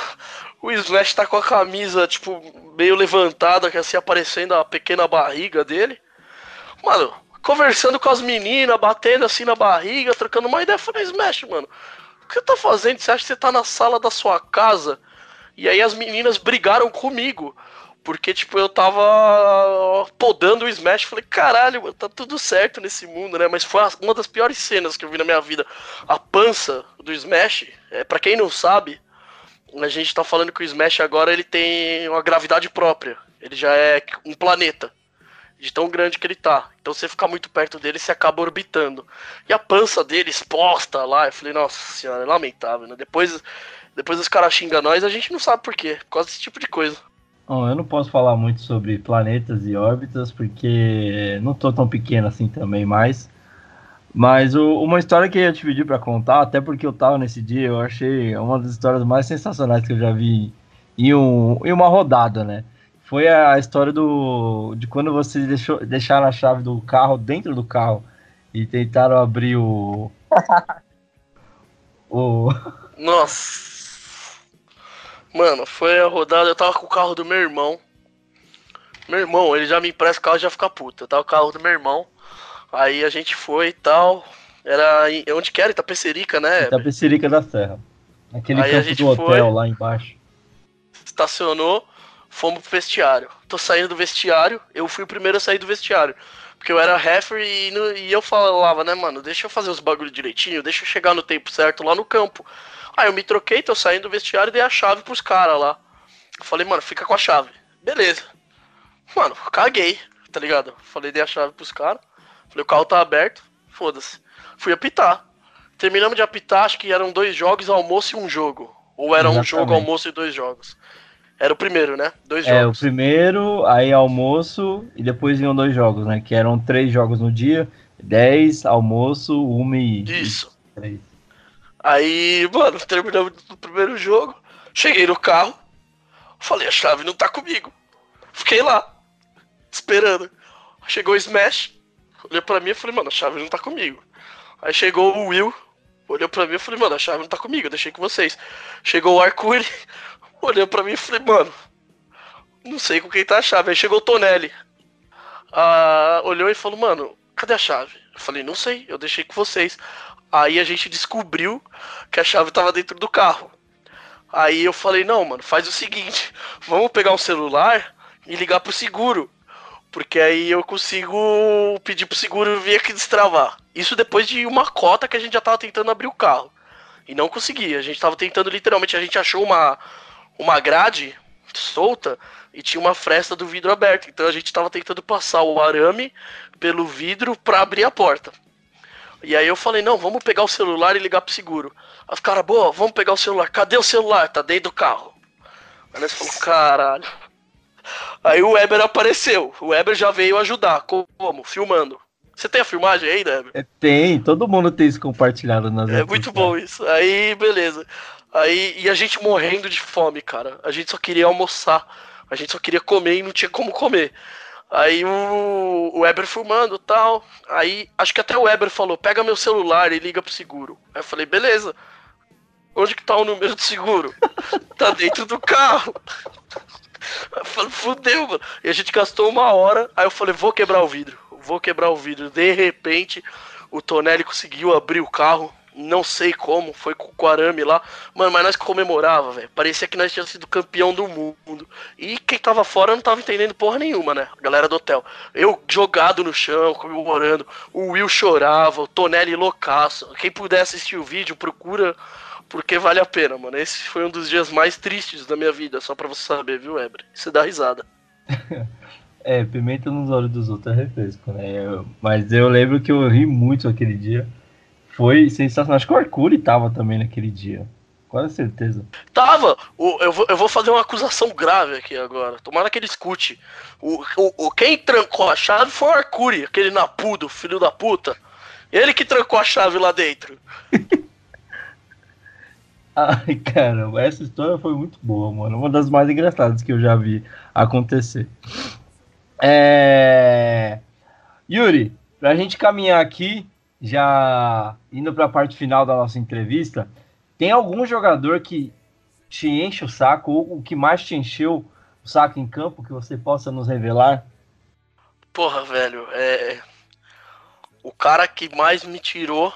E: o Smash tá com a camisa, tipo, meio levantada, que assim, aparecendo a pequena barriga dele. Mano, conversando com as meninas, batendo assim na barriga, trocando uma ideia. Eu falei, Smash, mano, o que você tá fazendo? Você acha que você tá na sala da sua casa? E aí as meninas brigaram comigo. Porque, tipo, eu tava podando o Smash. Falei, caralho, mano, tá tudo certo nesse mundo, né? Mas foi uma das piores cenas que eu vi na minha vida. A pança do Smash, é, para quem não sabe, a gente tá falando que o Smash agora ele tem uma gravidade própria. Ele já é um planeta. De tão grande que ele tá. Então você ficar muito perto dele, você acaba orbitando. E a pança dele exposta lá, eu falei, nossa senhora, é lamentável, né? Depois, depois os caras xingam nós, a gente não sabe por quê. Por causa desse tipo de coisa.
A: Bom, eu não posso falar muito sobre planetas e órbitas, porque não tô tão pequeno assim também mais. Mas o- uma história que eu ia te pedir pra contar, até porque eu tava nesse dia, eu achei uma das histórias mais sensacionais que eu já vi em, um, em uma rodada, né? Foi a história do de quando vocês deixou, deixaram a chave do carro dentro do carro e tentaram abrir o. o.
E: Nossa. Mano, foi a rodada, eu tava com o carro do meu irmão. Meu irmão, ele já me empresta o carro e já fica puto. Eu tava com o carro do meu irmão. Aí a gente foi e tal. Era em, onde que era? Itapecerica, né?
A: Itapecerica da Serra. Aquele
E: Aí
A: campo do hotel
E: foi.
A: lá embaixo.
E: estacionou, fomos pro vestiário. Tô saindo do vestiário, eu fui o primeiro a sair do vestiário. Porque eu era referee e, no- e eu falava, né, mano, deixa eu fazer os bagulho direitinho, deixa eu chegar no tempo certo lá no campo. Aí eu me troquei, tô saindo do vestiário e dei a chave pros caras lá. Eu falei, mano, fica com a chave. Beleza. Mano, caguei, tá ligado? Falei, dei a chave pros caras. Falei, o carro tá aberto, foda-se. Fui apitar. Terminamos de apitar, acho que eram dois jogos, almoço e um jogo. Ou era um jogo,
A: Exatamente.
E: almoço e dois jogos. Era o primeiro, né? Dois
A: É, o
E: jogos.
A: primeiro, aí almoço e depois vinham dois jogos, né? Que eram três jogos no dia, dez, almoço, uma e,
E: Isso.
A: três.
E: Aí, mano, terminamos o primeiro jogo. Cheguei no carro. Falei, a chave não tá comigo. Fiquei lá, esperando. Chegou o Smash. Olhou pra mim e falei, mano, a chave não tá comigo. Aí chegou o Will. Olhou pra mim e falei, mano, a chave não tá comigo, deixei com vocês. Chegou o Arcuri. Olhou pra mim e falei, mano, não sei com quem tá a chave. Aí chegou o Tonelli. Ah, olhou e falou, mano, cadê a chave? Eu falei, não sei, eu deixei com vocês. Aí a gente descobriu que a chave tava dentro do carro. Aí eu falei, não, mano, faz o seguinte, vamos pegar um celular e ligar pro seguro. Porque aí eu consigo pedir pro seguro vir aqui destravar. Isso depois de uma cota que a gente já tava tentando abrir o carro. E não conseguia. A gente tava tentando literalmente, a gente achou uma, uma grade solta e tinha uma fresta do vidro aberto. Então a gente tava tentando passar o arame pelo vidro para abrir a porta. E aí eu falei, não, vamos pegar o celular e ligar pro seguro. As caras, boa, vamos pegar o celular. Cadê o celular? Tá dentro do carro. Aí nós falou, caralho. Aí o Weber apareceu. O Weber já veio ajudar. Como? Filmando. Você tem a filmagem aí, Weber?
A: É, tem, todo mundo tem isso compartilhado nas
E: É muito bom isso. Aí, beleza. Aí, e a gente morrendo de fome, cara. A gente só queria almoçar. A gente só queria comer e não tinha como comer. Aí o, o Weber filmando tal. Aí acho que até o Weber falou: pega meu celular e liga pro seguro. Aí eu falei: beleza. Onde que tá o número do seguro? tá dentro do carro. Eu falei, fudeu, mano. E a gente gastou uma hora. Aí eu falei, vou quebrar o vidro. Vou quebrar o vidro. De repente, o Tonelli conseguiu abrir o carro. Não sei como, foi com o arame lá. Mano, mas nós comemorava, velho. Parecia que nós tínhamos sido campeão do mundo. E quem tava fora não tava entendendo porra nenhuma, né? A galera do hotel. Eu jogado no chão, comemorando. O Will chorava, o Tonelli loucaço. Quem puder assistir o vídeo, procura porque vale a pena, mano. Esse foi um dos dias mais tristes da minha vida, só pra você saber, viu, Ebre? Você dá risada.
A: é, pimenta nos olhos dos outros é refresco, né? Eu, mas eu lembro que eu ri muito aquele dia. Foi sensacional. Acho que o Arcuri tava também naquele dia. Quase certeza.
E: Tava! O, eu, vou, eu vou fazer uma acusação grave aqui agora. Tomara que ele escute. O, o, o, quem trancou a chave foi o Arcuri, aquele napudo, filho da puta. Ele que trancou a chave lá dentro.
A: Ai, caramba, essa história foi muito boa, mano. Uma das mais engraçadas que eu já vi acontecer. É... Yuri, pra gente caminhar aqui, já indo para a parte final da nossa entrevista, tem algum jogador que te enche o saco ou o que mais te encheu o saco em campo que você possa nos revelar?
E: Porra, velho, é o cara que mais me tirou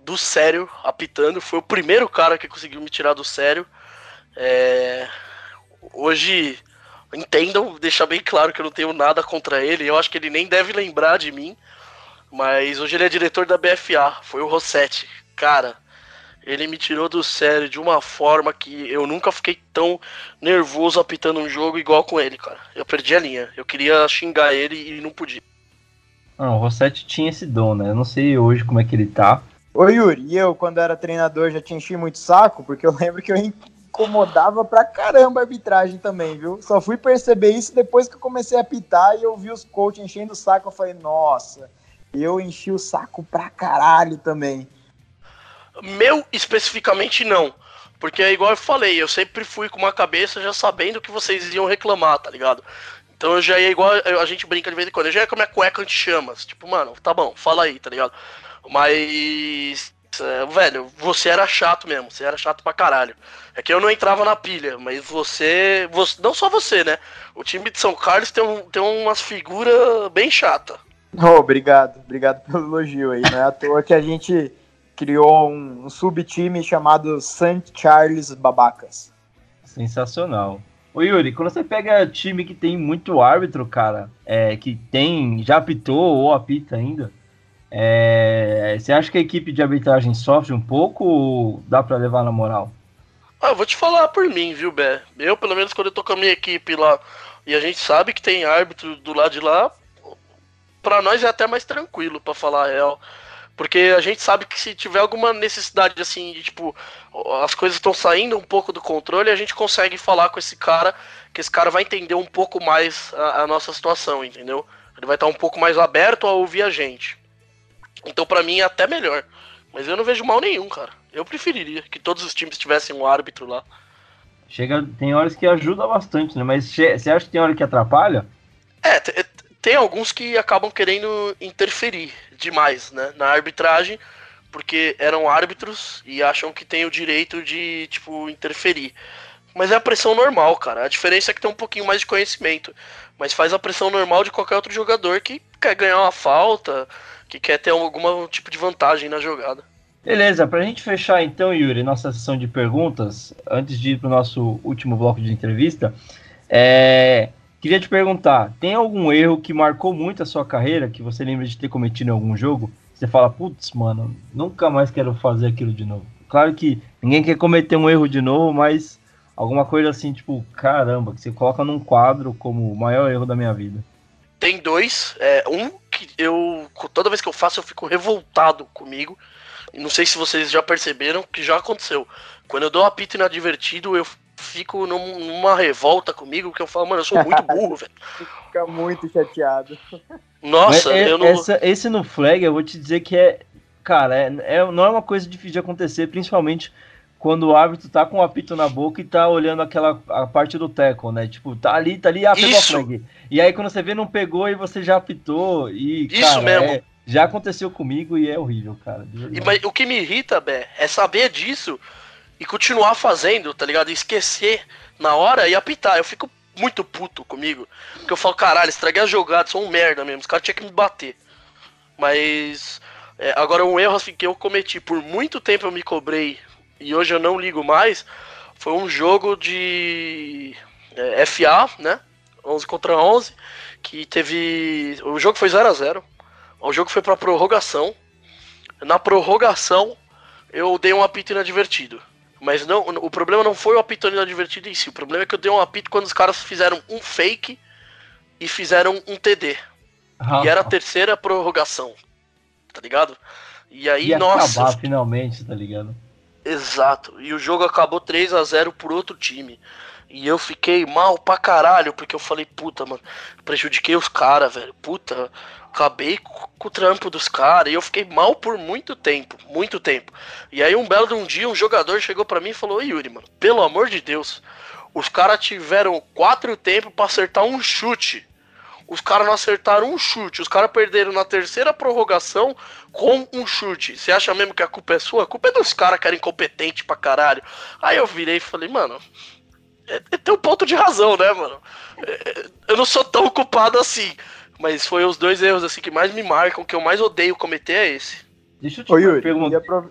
E: do sério apitando foi o primeiro cara que conseguiu me tirar do sério. É... Hoje entendam, deixar bem claro que eu não tenho nada contra ele. Eu acho que ele nem deve lembrar de mim. Mas hoje ele é diretor da BFA, foi o Rossetti. Cara, ele me tirou do sério de uma forma que eu nunca fiquei tão nervoso apitando um jogo igual com ele, cara. Eu perdi a linha. Eu queria xingar ele e não podia.
A: Não, o Rossetti tinha esse dom, né? Eu não sei hoje como é que ele tá.
C: Ô Yuri, e eu quando era treinador já te enchi muito saco, porque eu lembro que eu incomodava pra caramba a arbitragem também, viu? Só fui perceber isso depois que eu comecei a apitar e eu vi os coaches enchendo o saco, eu falei, nossa, eu enchi o saco pra caralho também.
E: Meu, especificamente, não. Porque é igual eu falei, eu sempre fui com uma cabeça já sabendo que vocês iam reclamar, tá ligado? Então eu já ia igual a gente brinca de vez em quando, eu já ia com a minha cueca anti-chamas. Tipo, mano, tá bom, fala aí, tá ligado? Mas. É, velho, você era chato mesmo, você era chato pra caralho. É que eu não entrava na pilha, mas você. você não só você, né? O time de São Carlos tem, um, tem umas figuras bem chata.
C: Oh, obrigado, obrigado pelo elogio aí. Não é à toa que a gente criou um, um subtime chamado St. Charles Babacas.
A: Sensacional. Ô Yuri, quando você pega time que tem muito árbitro, cara, é, que tem, já apitou ou apita ainda, é, você acha que a equipe de arbitragem sofre um pouco ou dá para levar na moral?
E: Ah, vou te falar por mim, viu, Bé? Eu, pelo menos, quando eu tô com a minha equipe lá e a gente sabe que tem árbitro do lado de lá, para nós é até mais tranquilo, para falar a real. Porque a gente sabe que se tiver alguma necessidade assim, de tipo, as coisas estão saindo um pouco do controle, a gente consegue falar com esse cara, que esse cara vai entender um pouco mais a, a nossa situação, entendeu? Ele vai estar um pouco mais aberto a ouvir a gente. Então, para mim, é até melhor. Mas eu não vejo mal nenhum, cara. Eu preferiria que todos os times tivessem um árbitro lá.
A: Chega, tem horas que ajuda bastante, né? Mas você acha que tem hora que atrapalha?
E: É, tem alguns que acabam querendo interferir demais né, na arbitragem, porque eram árbitros e acham que tem o direito de, tipo, interferir. Mas é a pressão normal, cara. A diferença é que tem um pouquinho mais de conhecimento. Mas faz a pressão normal de qualquer outro jogador que quer ganhar uma falta, que quer ter algum tipo de vantagem na jogada.
A: Beleza, para a gente fechar então, Yuri, nossa sessão de perguntas, antes de ir para o nosso último bloco de entrevista, é, queria te perguntar: tem algum erro que marcou muito a sua carreira, que você lembra de ter cometido em algum jogo? Você fala, putz, mano, nunca mais quero fazer aquilo de novo. Claro que ninguém quer cometer um erro de novo, mas alguma coisa assim, tipo, caramba, que você coloca num quadro como o maior erro da minha vida.
E: Tem dois. É, um que eu, toda vez que eu faço, eu fico revoltado comigo não sei se vocês já perceberam que já aconteceu. Quando eu dou apito inadvertido, eu fico num, numa revolta comigo, porque eu falo, mano, eu sou muito burro, velho.
C: Fica muito chateado.
E: Nossa,
A: é,
E: eu não.
A: Essa, esse no flag, eu vou te dizer que é. Cara, é, é, não é uma coisa difícil de acontecer, principalmente quando o árbitro tá com o apito na boca e tá olhando aquela a parte do tackle, né? Tipo, tá ali, tá ali, ah, pegou Isso. a flag. E aí quando você vê, não pegou e você já apitou. E,
E: Isso cara, mesmo.
A: É, já aconteceu comigo e é horrível, cara.
E: E, mas o que me irrita, Bé, é saber disso e continuar fazendo, tá ligado? E esquecer na hora e apitar. Eu fico muito puto comigo. Porque eu falo, caralho, estraguei a jogada, sou um merda mesmo. Os caras tinham que me bater. Mas. É, agora, um erro assim, que eu cometi por muito tempo eu me cobrei e hoje eu não ligo mais. Foi um jogo de é, FA, né? 11 contra 11. Que teve. O jogo foi 0 a 0 o jogo foi pra prorrogação. Na prorrogação, eu dei um apito inadvertido. Mas não, o problema não foi o apito inadvertido em si. O problema é que eu dei um apito quando os caras fizeram um fake e fizeram um TD. Ah. E era a terceira prorrogação. Tá ligado? E aí,
A: Ia
E: nossa.
A: Acabar, finalmente, tá ligado?
E: Exato. E o jogo acabou 3 a 0 por outro time. E eu fiquei mal pra caralho, porque eu falei, puta, mano, prejudiquei os caras, velho. Puta, acabei com o trampo dos caras e eu fiquei mal por muito tempo, muito tempo. E aí um belo de um dia um jogador chegou para mim e falou: Yuri, mano, pelo amor de Deus, os caras tiveram quatro tempos para acertar um chute. Os caras não acertaram um chute. Os caras perderam na terceira prorrogação com um chute. Você acha mesmo que a culpa é sua? A culpa é dos caras que eram incompetentes pra caralho. Aí eu virei e falei, mano, é, é, tem um ponto de razão, né, mano? É, eu não sou tão culpado assim. Mas foi os dois erros assim que mais me marcam, que eu mais odeio cometer é esse.
C: Deixa eu te Ô, Yuri,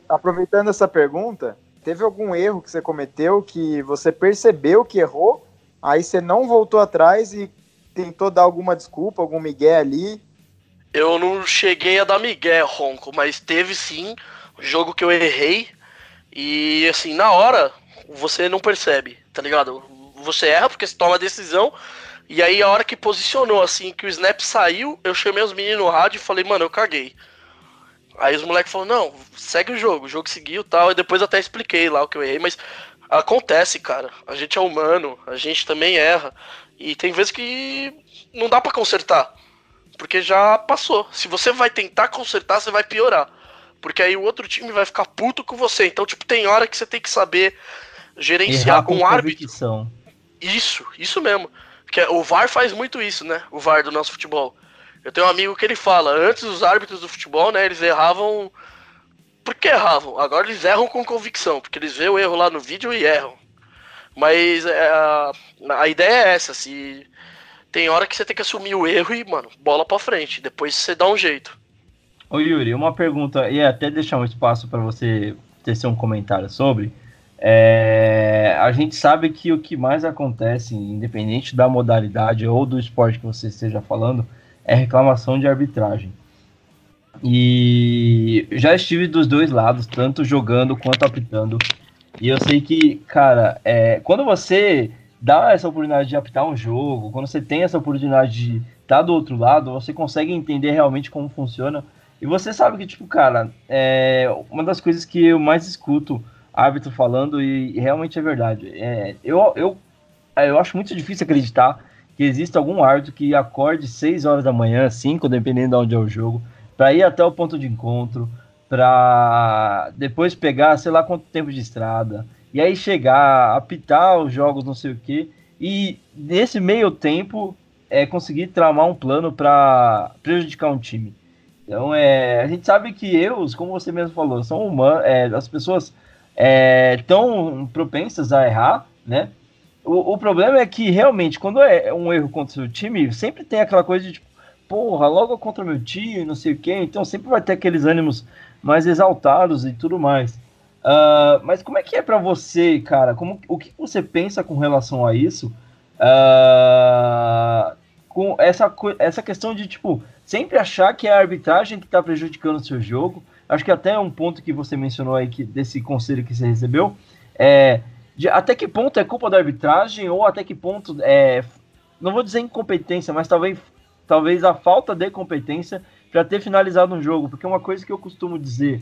C: aproveitando essa pergunta, teve algum erro que você cometeu que você percebeu que errou, aí você não voltou atrás e tentou dar alguma desculpa, algum migué ali?
E: Eu não cheguei a dar migué, Ronco, mas teve sim jogo que eu errei e assim, na hora você não percebe, tá ligado? Você erra porque você toma a decisão e aí a hora que posicionou, assim, que o snap saiu, eu chamei os meninos no rádio e falei, mano, eu caguei. Aí os moleques falaram, não, segue o jogo, o jogo seguiu e tal, e depois até expliquei lá o que eu errei, mas acontece, cara. A gente é humano, a gente também erra. E tem vezes que não dá para consertar. Porque já passou. Se você vai tentar consertar, você vai piorar. Porque aí o outro time vai ficar puto com você. Então, tipo, tem hora que você tem que saber gerenciar com um árbitro. Isso, isso mesmo. Que é, o VAR faz muito isso, né? O VAR do nosso futebol. Eu tenho um amigo que ele fala, antes os árbitros do futebol, né, eles erravam. Por que erravam? Agora eles erram com convicção, porque eles veem o erro lá no vídeo e erram. Mas é, a, a ideia é essa, se tem hora que você tem que assumir o erro e, mano, bola pra frente. Depois você dá um jeito.
A: Ô Yuri, uma pergunta, e até deixar um espaço para você tecer um comentário sobre. É, a gente sabe que o que mais acontece, independente da modalidade ou do esporte que você esteja falando, é reclamação de arbitragem. E já estive dos dois lados, tanto jogando quanto apitando. E eu sei que, cara, é, quando você dá essa oportunidade de apitar um jogo, quando você tem essa oportunidade de estar tá do outro lado, você consegue entender realmente como funciona. E você sabe que, tipo, cara, é uma das coisas que eu mais escuto árbitro falando e, e realmente é verdade. É, eu, eu, é, eu acho muito difícil acreditar que exista algum árbitro que acorde 6 horas da manhã, 5, dependendo de onde é o jogo, para ir até o ponto de encontro, para depois pegar, sei lá quanto tempo de estrada, e aí chegar, apitar os jogos, não sei o que, e nesse meio tempo é conseguir tramar um plano para prejudicar um time. Então, é, a gente sabe que erros, como você mesmo falou, são humanos, é, as pessoas é, tão propensas a errar, né? O, o, problema é que realmente, quando é um erro contra o seu time, sempre tem aquela coisa de tipo, porra, logo contra meu time, não sei o quê, então sempre vai ter aqueles ânimos mais exaltados e tudo mais. Uh, mas como é que é para você, cara? Como, o que você pensa com relação a isso? Uh, com essa, essa questão de, tipo, sempre achar que é a arbitragem que está prejudicando o seu jogo. Acho que até um ponto que você mencionou aí que, desse conselho que você recebeu é de até que ponto é culpa da arbitragem ou até que ponto é, não vou dizer incompetência, mas talvez, talvez a falta de competência para ter finalizado um jogo, porque uma coisa que eu costumo dizer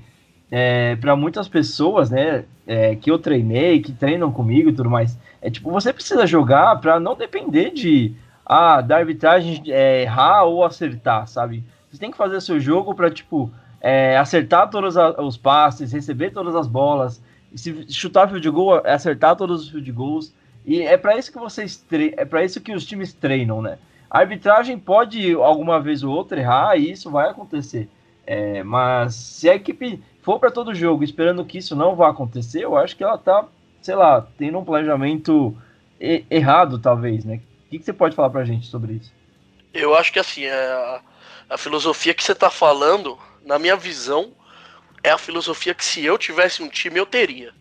A: é, para muitas pessoas, né, é, que eu treinei, que treinam comigo e tudo mais, é tipo, você precisa jogar para não depender de ah, da arbitragem é, errar ou acertar, sabe? Você tem que fazer seu jogo para tipo é, acertar todos os passes, receber todas as bolas, se chutar field goal, é acertar todos os field goals. E é para isso que vocês é para isso que os times treinam, né? A arbitragem pode alguma vez ou outra errar e isso vai acontecer. É, mas se a equipe for para todo jogo esperando que isso não vá acontecer, eu acho que ela tá, sei lá, tendo um planejamento errado, talvez, né? O que, que você pode falar pra gente sobre isso?
E: Eu acho que assim, é a, a filosofia que você tá falando, na minha visão, é a filosofia que se eu tivesse um time eu teria.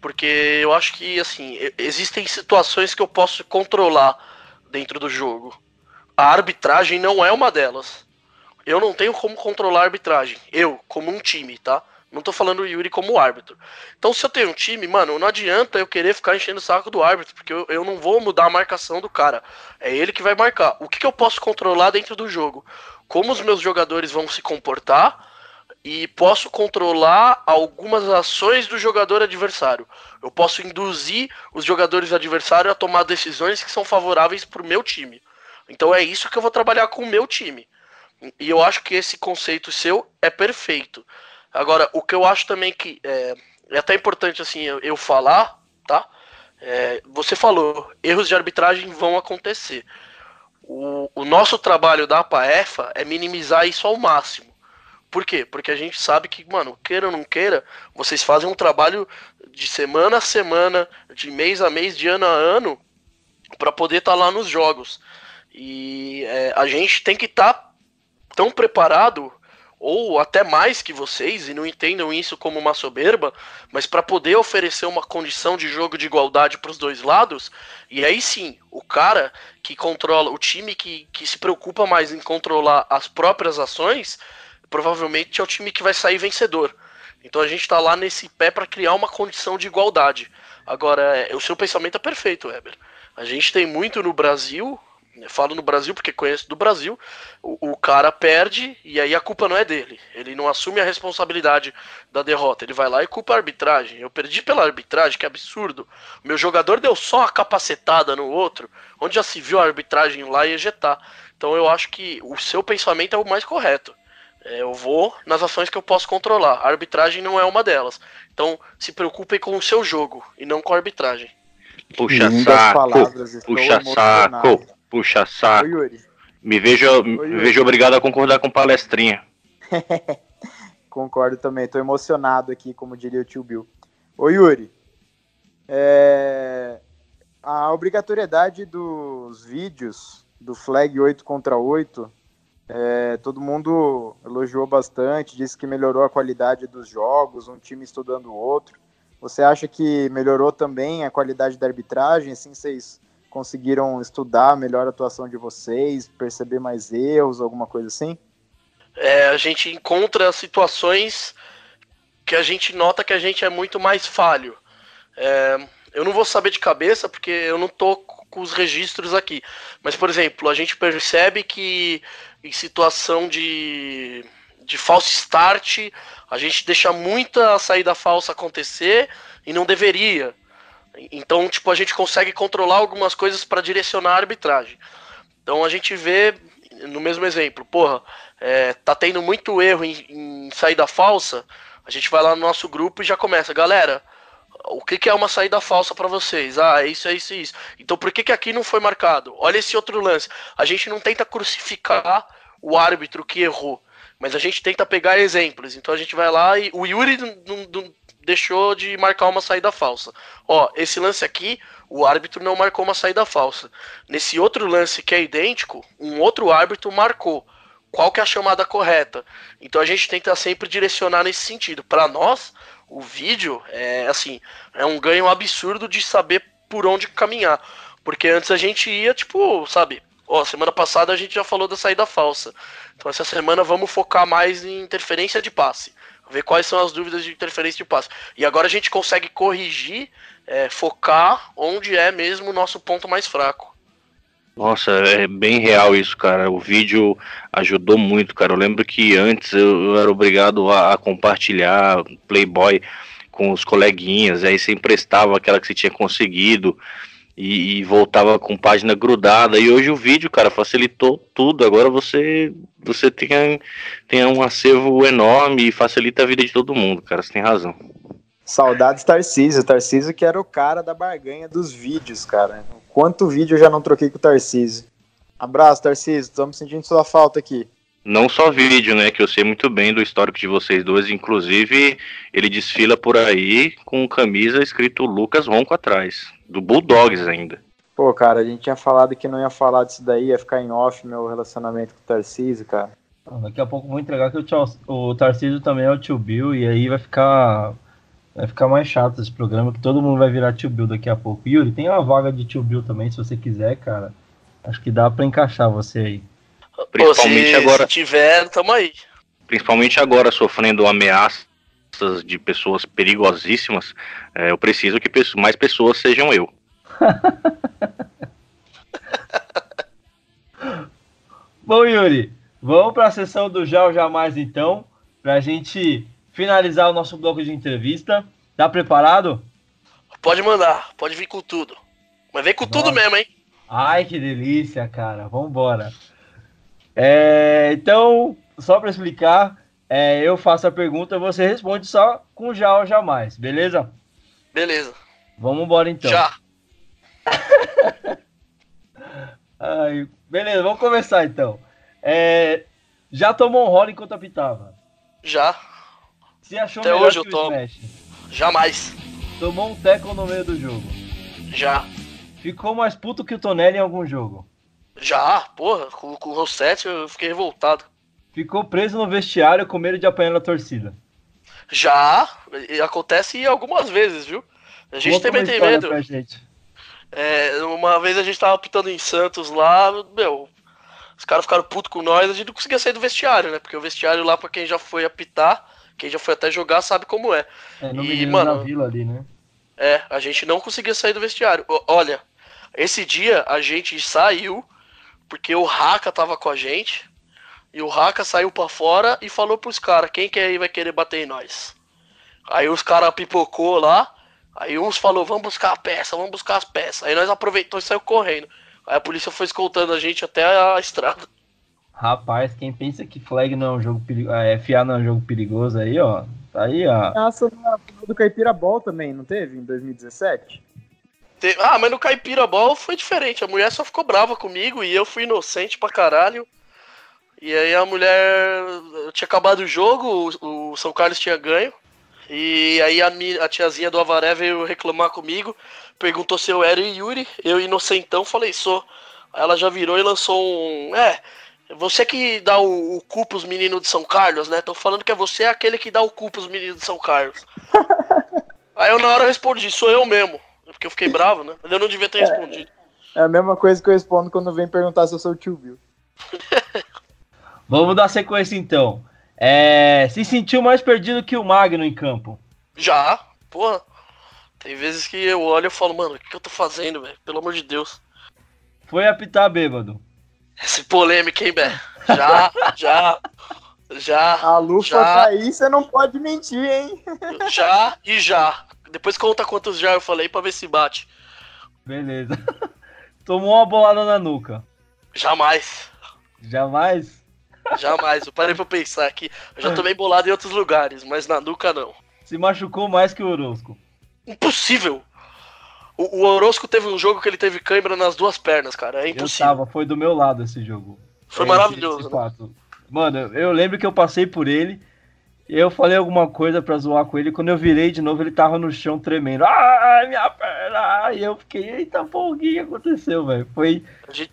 E: Porque eu acho que assim, existem situações que eu posso controlar dentro do jogo. A arbitragem não é uma delas. Eu não tenho como controlar a arbitragem. Eu, como um time, tá? Não tô falando o Yuri como árbitro. Então, se eu tenho um time, mano, não adianta eu querer ficar enchendo o saco do árbitro, porque eu, eu não vou mudar a marcação do cara. É ele que vai marcar. O que, que eu posso controlar dentro do jogo? Como os meus jogadores vão se comportar e posso controlar algumas ações do jogador adversário. Eu posso induzir os jogadores adversários a tomar decisões que são favoráveis para o meu time. Então é isso que eu vou trabalhar com o meu time. E eu acho que esse conceito seu é perfeito. Agora, o que eu acho também que é, é até importante assim eu, falar, tá? É, você falou, erros de arbitragem vão acontecer. O, o nosso trabalho da APAEFA é minimizar isso ao máximo. Por quê? Porque a gente sabe que, mano, queira ou não queira, vocês fazem um trabalho de semana a semana, de mês a mês, de ano a ano, para poder estar tá lá nos jogos. E é, a gente tem que estar tá tão preparado ou até mais que vocês, e não entendam isso como uma soberba, mas para poder oferecer uma condição de jogo de igualdade para os dois lados, e aí sim, o cara que controla, o time que, que se preocupa mais em controlar as próprias ações, provavelmente é o time que vai sair vencedor. Então a gente está lá nesse pé para criar uma condição de igualdade. Agora, é, o seu pensamento é perfeito, Weber. A gente tem muito no Brasil falo no Brasil porque conheço do Brasil. O, o, cara perde e aí a culpa não é dele. Ele não assume a responsabilidade da derrota. Ele vai lá e culpa a arbitragem. Eu perdi pela arbitragem, que absurdo. Meu jogador deu só uma capacetada no outro, onde já se viu a arbitragem lá e ejetar. Então eu acho que o seu pensamento é o mais correto. É, eu vou nas ações que eu posso controlar. A arbitragem não é uma delas. Então se preocupem com o seu jogo e não com a arbitragem.
B: Puxa saco, puxa saco. Puxa saco. Yuri. Me vejo, me vejo obrigado a concordar com palestrinha.
C: Concordo também, estou emocionado aqui, como diria o tio Bill. Ô Yuri, é... a obrigatoriedade dos vídeos do Flag 8 contra 8, é... todo mundo elogiou bastante, disse que melhorou a qualidade dos jogos, um time estudando o outro. Você acha que melhorou também a qualidade da arbitragem? Assim, vocês conseguiram estudar melhor a atuação de vocês, perceber mais erros, alguma coisa assim?
E: É, a gente encontra situações que a gente nota que a gente é muito mais falho. É, eu não vou saber de cabeça porque eu não tô com os registros aqui. Mas, por exemplo, a gente percebe que em situação de, de false start, a gente deixa muita saída falsa acontecer e não deveria. Então, tipo, a gente consegue controlar algumas coisas para direcionar a arbitragem. Então a gente vê, no mesmo exemplo, porra, é, tá tendo muito erro em, em, saída falsa, a gente vai lá no nosso grupo e já começa, galera, o que, que é uma saída falsa para vocês? Ah, é isso, é isso, é isso. Então por que, que aqui não foi marcado? Olha esse outro lance. A gente não tenta crucificar o árbitro que errou, mas a gente tenta pegar exemplos. Então a gente vai lá e o Yuri não, não, deixou de marcar uma saída falsa. Ó, esse lance aqui, o árbitro não marcou uma saída falsa. Nesse outro lance que é idêntico, um outro árbitro marcou. qual que é a chamada correta. Então a gente tenta sempre direcionar nesse sentido. Para nós, o vídeo é assim, é um ganho absurdo de saber por onde caminhar. Porque antes a gente ia, tipo, sabe, ó, semana passada a gente já falou da saída falsa. Então essa semana vamos focar mais em interferência de passe. Ver quais são as dúvidas de interferência de passe. E agora a gente consegue corrigir, é, focar onde é mesmo o nosso ponto mais fraco.
B: Nossa, é bem real isso, cara. O vídeo ajudou muito, cara. Eu lembro que antes eu, era obrigado a, a, compartilhar Playboy com os coleguinhas, aí você emprestava aquela que você tinha conseguido e, e, voltava com página grudada. E hoje o vídeo, cara, facilitou tudo. Agora você você tem, tem um acervo enorme e facilita a vida de todo mundo, cara. Você tem razão.
C: Saudades Tarcísio. Tarcísio que era o cara da barganha dos vídeos, cara. Quanto vídeo eu já não troquei com o Tarcísio. Abraço, Tarcísio. Estamos sentindo sua falta aqui.
B: Não só vídeo, né? Que eu sei muito bem do histórico de vocês dois. Inclusive, ele desfila por aí com camisa escrito Lucas Ronco atrás. Do Bulldogs ainda.
C: Pô, cara, a gente tinha falado que não ia falar disso daí, ia ficar em off meu relacionamento com o Tarcísio, cara.
A: Daqui a pouco vou entregar que o, o Tarcísio também é o tio Bill e aí vai ficar Vai ficar mais chato esse programa, que todo mundo vai virar tio Bill daqui a pouco. Yuri, tem uma vaga de tio Bill também, se você quiser, cara. Acho que dá para encaixar você aí.
E: Principalmente se, agora. Se tiver, tamo aí.
B: Principalmente agora, sofrendo ameaças de pessoas perigosíssimas, é, eu preciso que mais pessoas sejam eu.
A: Bom, Yuri, vamos para a sessão do Já ou Jamais então, para a gente finalizar o nosso bloco de entrevista. Tá preparado?
E: Pode mandar, pode vir com tudo. Mas vem com Nossa. tudo mesmo, hein?
A: Ai, que delícia, cara. Vambora. É, então, só para explicar, é, eu faço a pergunta, você responde só com já ou jamais, beleza?
E: Beleza.
A: Vamos embora então.
E: Já.
A: Ai, beleza, vamos começar então. É, já tomou um rolo enquanto apitava?
E: Já.
A: Se achou Até melhor hoje que eu tomo.
E: Smash? Jamais.
A: Tomou um tackle no meio do jogo?
E: Já.
A: Ficou mais puto que o Tonelli em algum jogo?
E: Já, porra, com, com o Rossetti eu fiquei revoltado.
A: Ficou preso no vestiário com medo de apanhar na torcida?
E: Já, acontece algumas vezes, viu? A gente Conta também tem medo. É, uma vez a gente tava pitando em Santos lá, meu, os caras ficaram putos com nós, a gente não conseguia sair do vestiário, né? Porque o vestiário lá, pra quem já foi apitar, quem já foi até jogar sabe como é.
A: É, no e, mano, vila ali, né?
E: É, a gente não conseguia sair do vestiário. Olha, esse dia a gente saiu porque o Raka tava com a gente. E o Raka saiu para fora e falou pros caras, quem que aí vai querer bater em nós? Aí os caras pipocou lá. Aí uns falou, vamos buscar a peça, vamos buscar as peças. Aí nós aproveitou e saiu correndo. Aí a polícia foi escoltando a gente até a estrada.
A: Rapaz, quem pensa que flag não é um jogo perigoso, é, FA não é um jogo perigoso aí, ó. Tá aí, ó.
C: Nossa, do Caipira Ball também, não teve? Em 2017?
E: Ah, mas no Caipira Ball foi diferente. A mulher só ficou brava comigo e eu fui inocente pra caralho. E aí a mulher. Eu tinha acabado o jogo, o, o São Carlos tinha ganho. E aí a, a, tiazinha do Avaré veio reclamar comigo, perguntou se eu era Yuri. Eu, inocentão, falei, sou. Aí ela já virou e lançou um. É, você que dá o, o cu pros meninos de São Carlos, né? Tô falando que é você aquele que dá o cu pros meninos de São Carlos. Aí eu na hora respondi, sou eu mesmo. Porque eu fiquei bravo, né? Mas eu não devia ter é, respondido.
C: É a mesma coisa que eu respondo quando vem perguntar se eu sou o tio Bill.
A: Vamos dar sequência então. É, se sentiu mais perdido que o Magno em campo?
E: Já, porra. Tem vezes que eu olho e falo, mano, o que eu tô fazendo, velho? Pelo amor de Deus.
A: Foi apitar bêbado.
E: Esse polêmica, hein, Bé? Já, já, já.
C: A lufa já, tá aí, você não pode mentir, hein?
E: Já e já. Depois conta quantos já eu falei pra ver se bate.
A: Beleza. Tomou uma bolada na nuca.
E: Jamais.
A: Jamais?
E: Jamais. Eu parei pra pensar aqui. Eu já tomei bolada em outros lugares, mas na nuca não.
A: Se machucou mais que o Orozco.
E: Impossível. O, o Orozco teve um jogo que ele teve câimbra nas duas pernas, cara. É impossível.
A: Eu tava, foi do meu lado esse jogo.
E: Foi é, maravilhoso.
A: Esse, esse né? Mano, eu lembro que eu passei por ele. Eu falei alguma coisa pra zoar com ele. Quando eu virei de novo, ele tava no chão tremendo. Ai, minha perna! E eu fiquei, eita porra, o que aconteceu, velho? Foi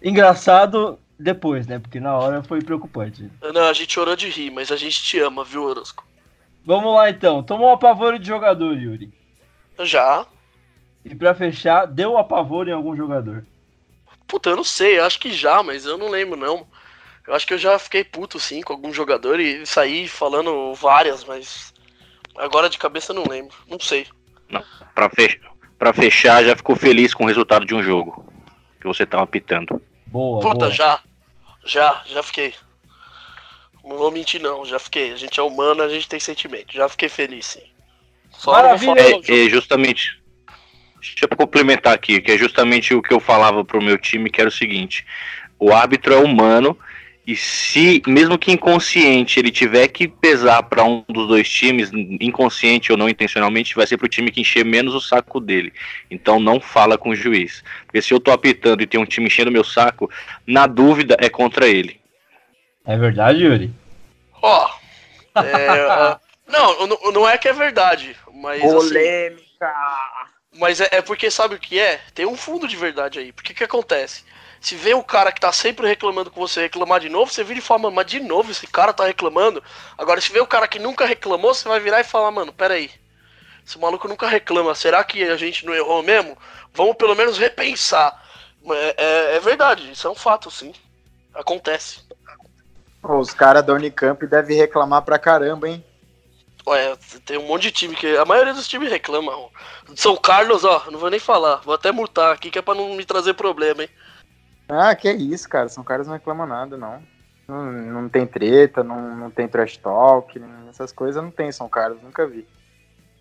A: engraçado depois, né? Porque na hora foi preocupante.
E: Não, a gente chorou de rir, mas a gente te ama, viu, Orosco?
A: Vamos lá então. Tomou um apavoro de jogador, Yuri.
E: Já.
A: E pra fechar, deu apavoro em algum jogador.
E: Puta, eu não sei, eu acho que já, mas eu não lembro não. Eu acho que eu já fiquei puto sim com algum jogador e saí falando várias, mas agora de cabeça eu não lembro. Não sei.
B: Não, pra, fech pra fechar, já ficou feliz com o resultado de um jogo que você tava pitando.
A: Boa,
E: Puta,
A: boa.
E: já. Já, já fiquei. Não vou mentir não, já fiquei. A gente é humano, a gente tem sentimento. Já fiquei feliz sim. Só vou
A: Maravilha,
E: falar
B: É, é justamente. Deixa eu complementar aqui, que é justamente o que eu falava pro meu time, que era o seguinte: o árbitro é humano e se, mesmo que inconsciente, ele tiver que pesar para um dos dois times, inconsciente ou não intencionalmente, vai ser pro time que encher menos o saco dele. Então não fala com o juiz, porque se eu tô apitando e tem um time enchendo meu saco, na dúvida é contra ele.
A: É verdade, Yuri?
E: Ó. é, ah, não, não- é que é verdade, mas assim,
C: Polêmica!
E: Mas é, é porque sabe o que é? Tem um fundo de verdade aí. Porque o que acontece? Se vê um cara que tá sempre reclamando com você reclamar de novo, você vira e fala, mano, mas de novo esse cara tá reclamando. Agora, se vê o cara que nunca reclamou, você vai virar e falar, mano, peraí. Esse maluco nunca reclama. Será que a gente não errou mesmo? Vamos pelo menos repensar. É, é- é verdade, isso é um fato, sim. Acontece.
C: Os caras da Unicamp devem reclamar pra caramba, hein?
E: Ué, tem um monte de time que. A maioria dos times reclamam. São Carlos, ó, não vou nem falar. Vou até multar aqui que é pra não me trazer problema, hein?
C: Ah, que isso, cara. São caras não reclamam nada, não. Não, não tem treta, não, não tem trash talk, essas coisas não tem, São Carlos, nunca vi.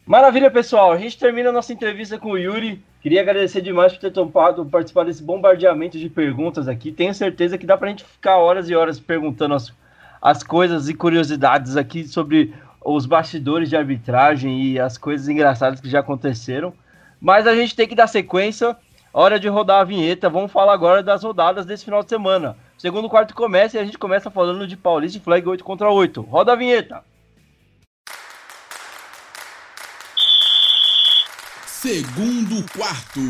A: Maravilha, pessoal. A gente termina a nossa entrevista com o Yuri. Queria agradecer demais por ter topado participar desse bombardeamento de perguntas aqui. Tenho certeza que dá pra gente ficar horas e horas perguntando as, as coisas e curiosidades aqui sobre os bastidores de arbitragem e as coisas engraçadas que já aconteceram. Mas a gente tem que dar sequência. Hora de rodar a vinheta. Vamos falar agora das rodadas desse final de semana. Segundo quarto começa e a gente começa falando de Paulista e Flag 8 contra 8. Roda a vinheta.
F: Segundo quarto.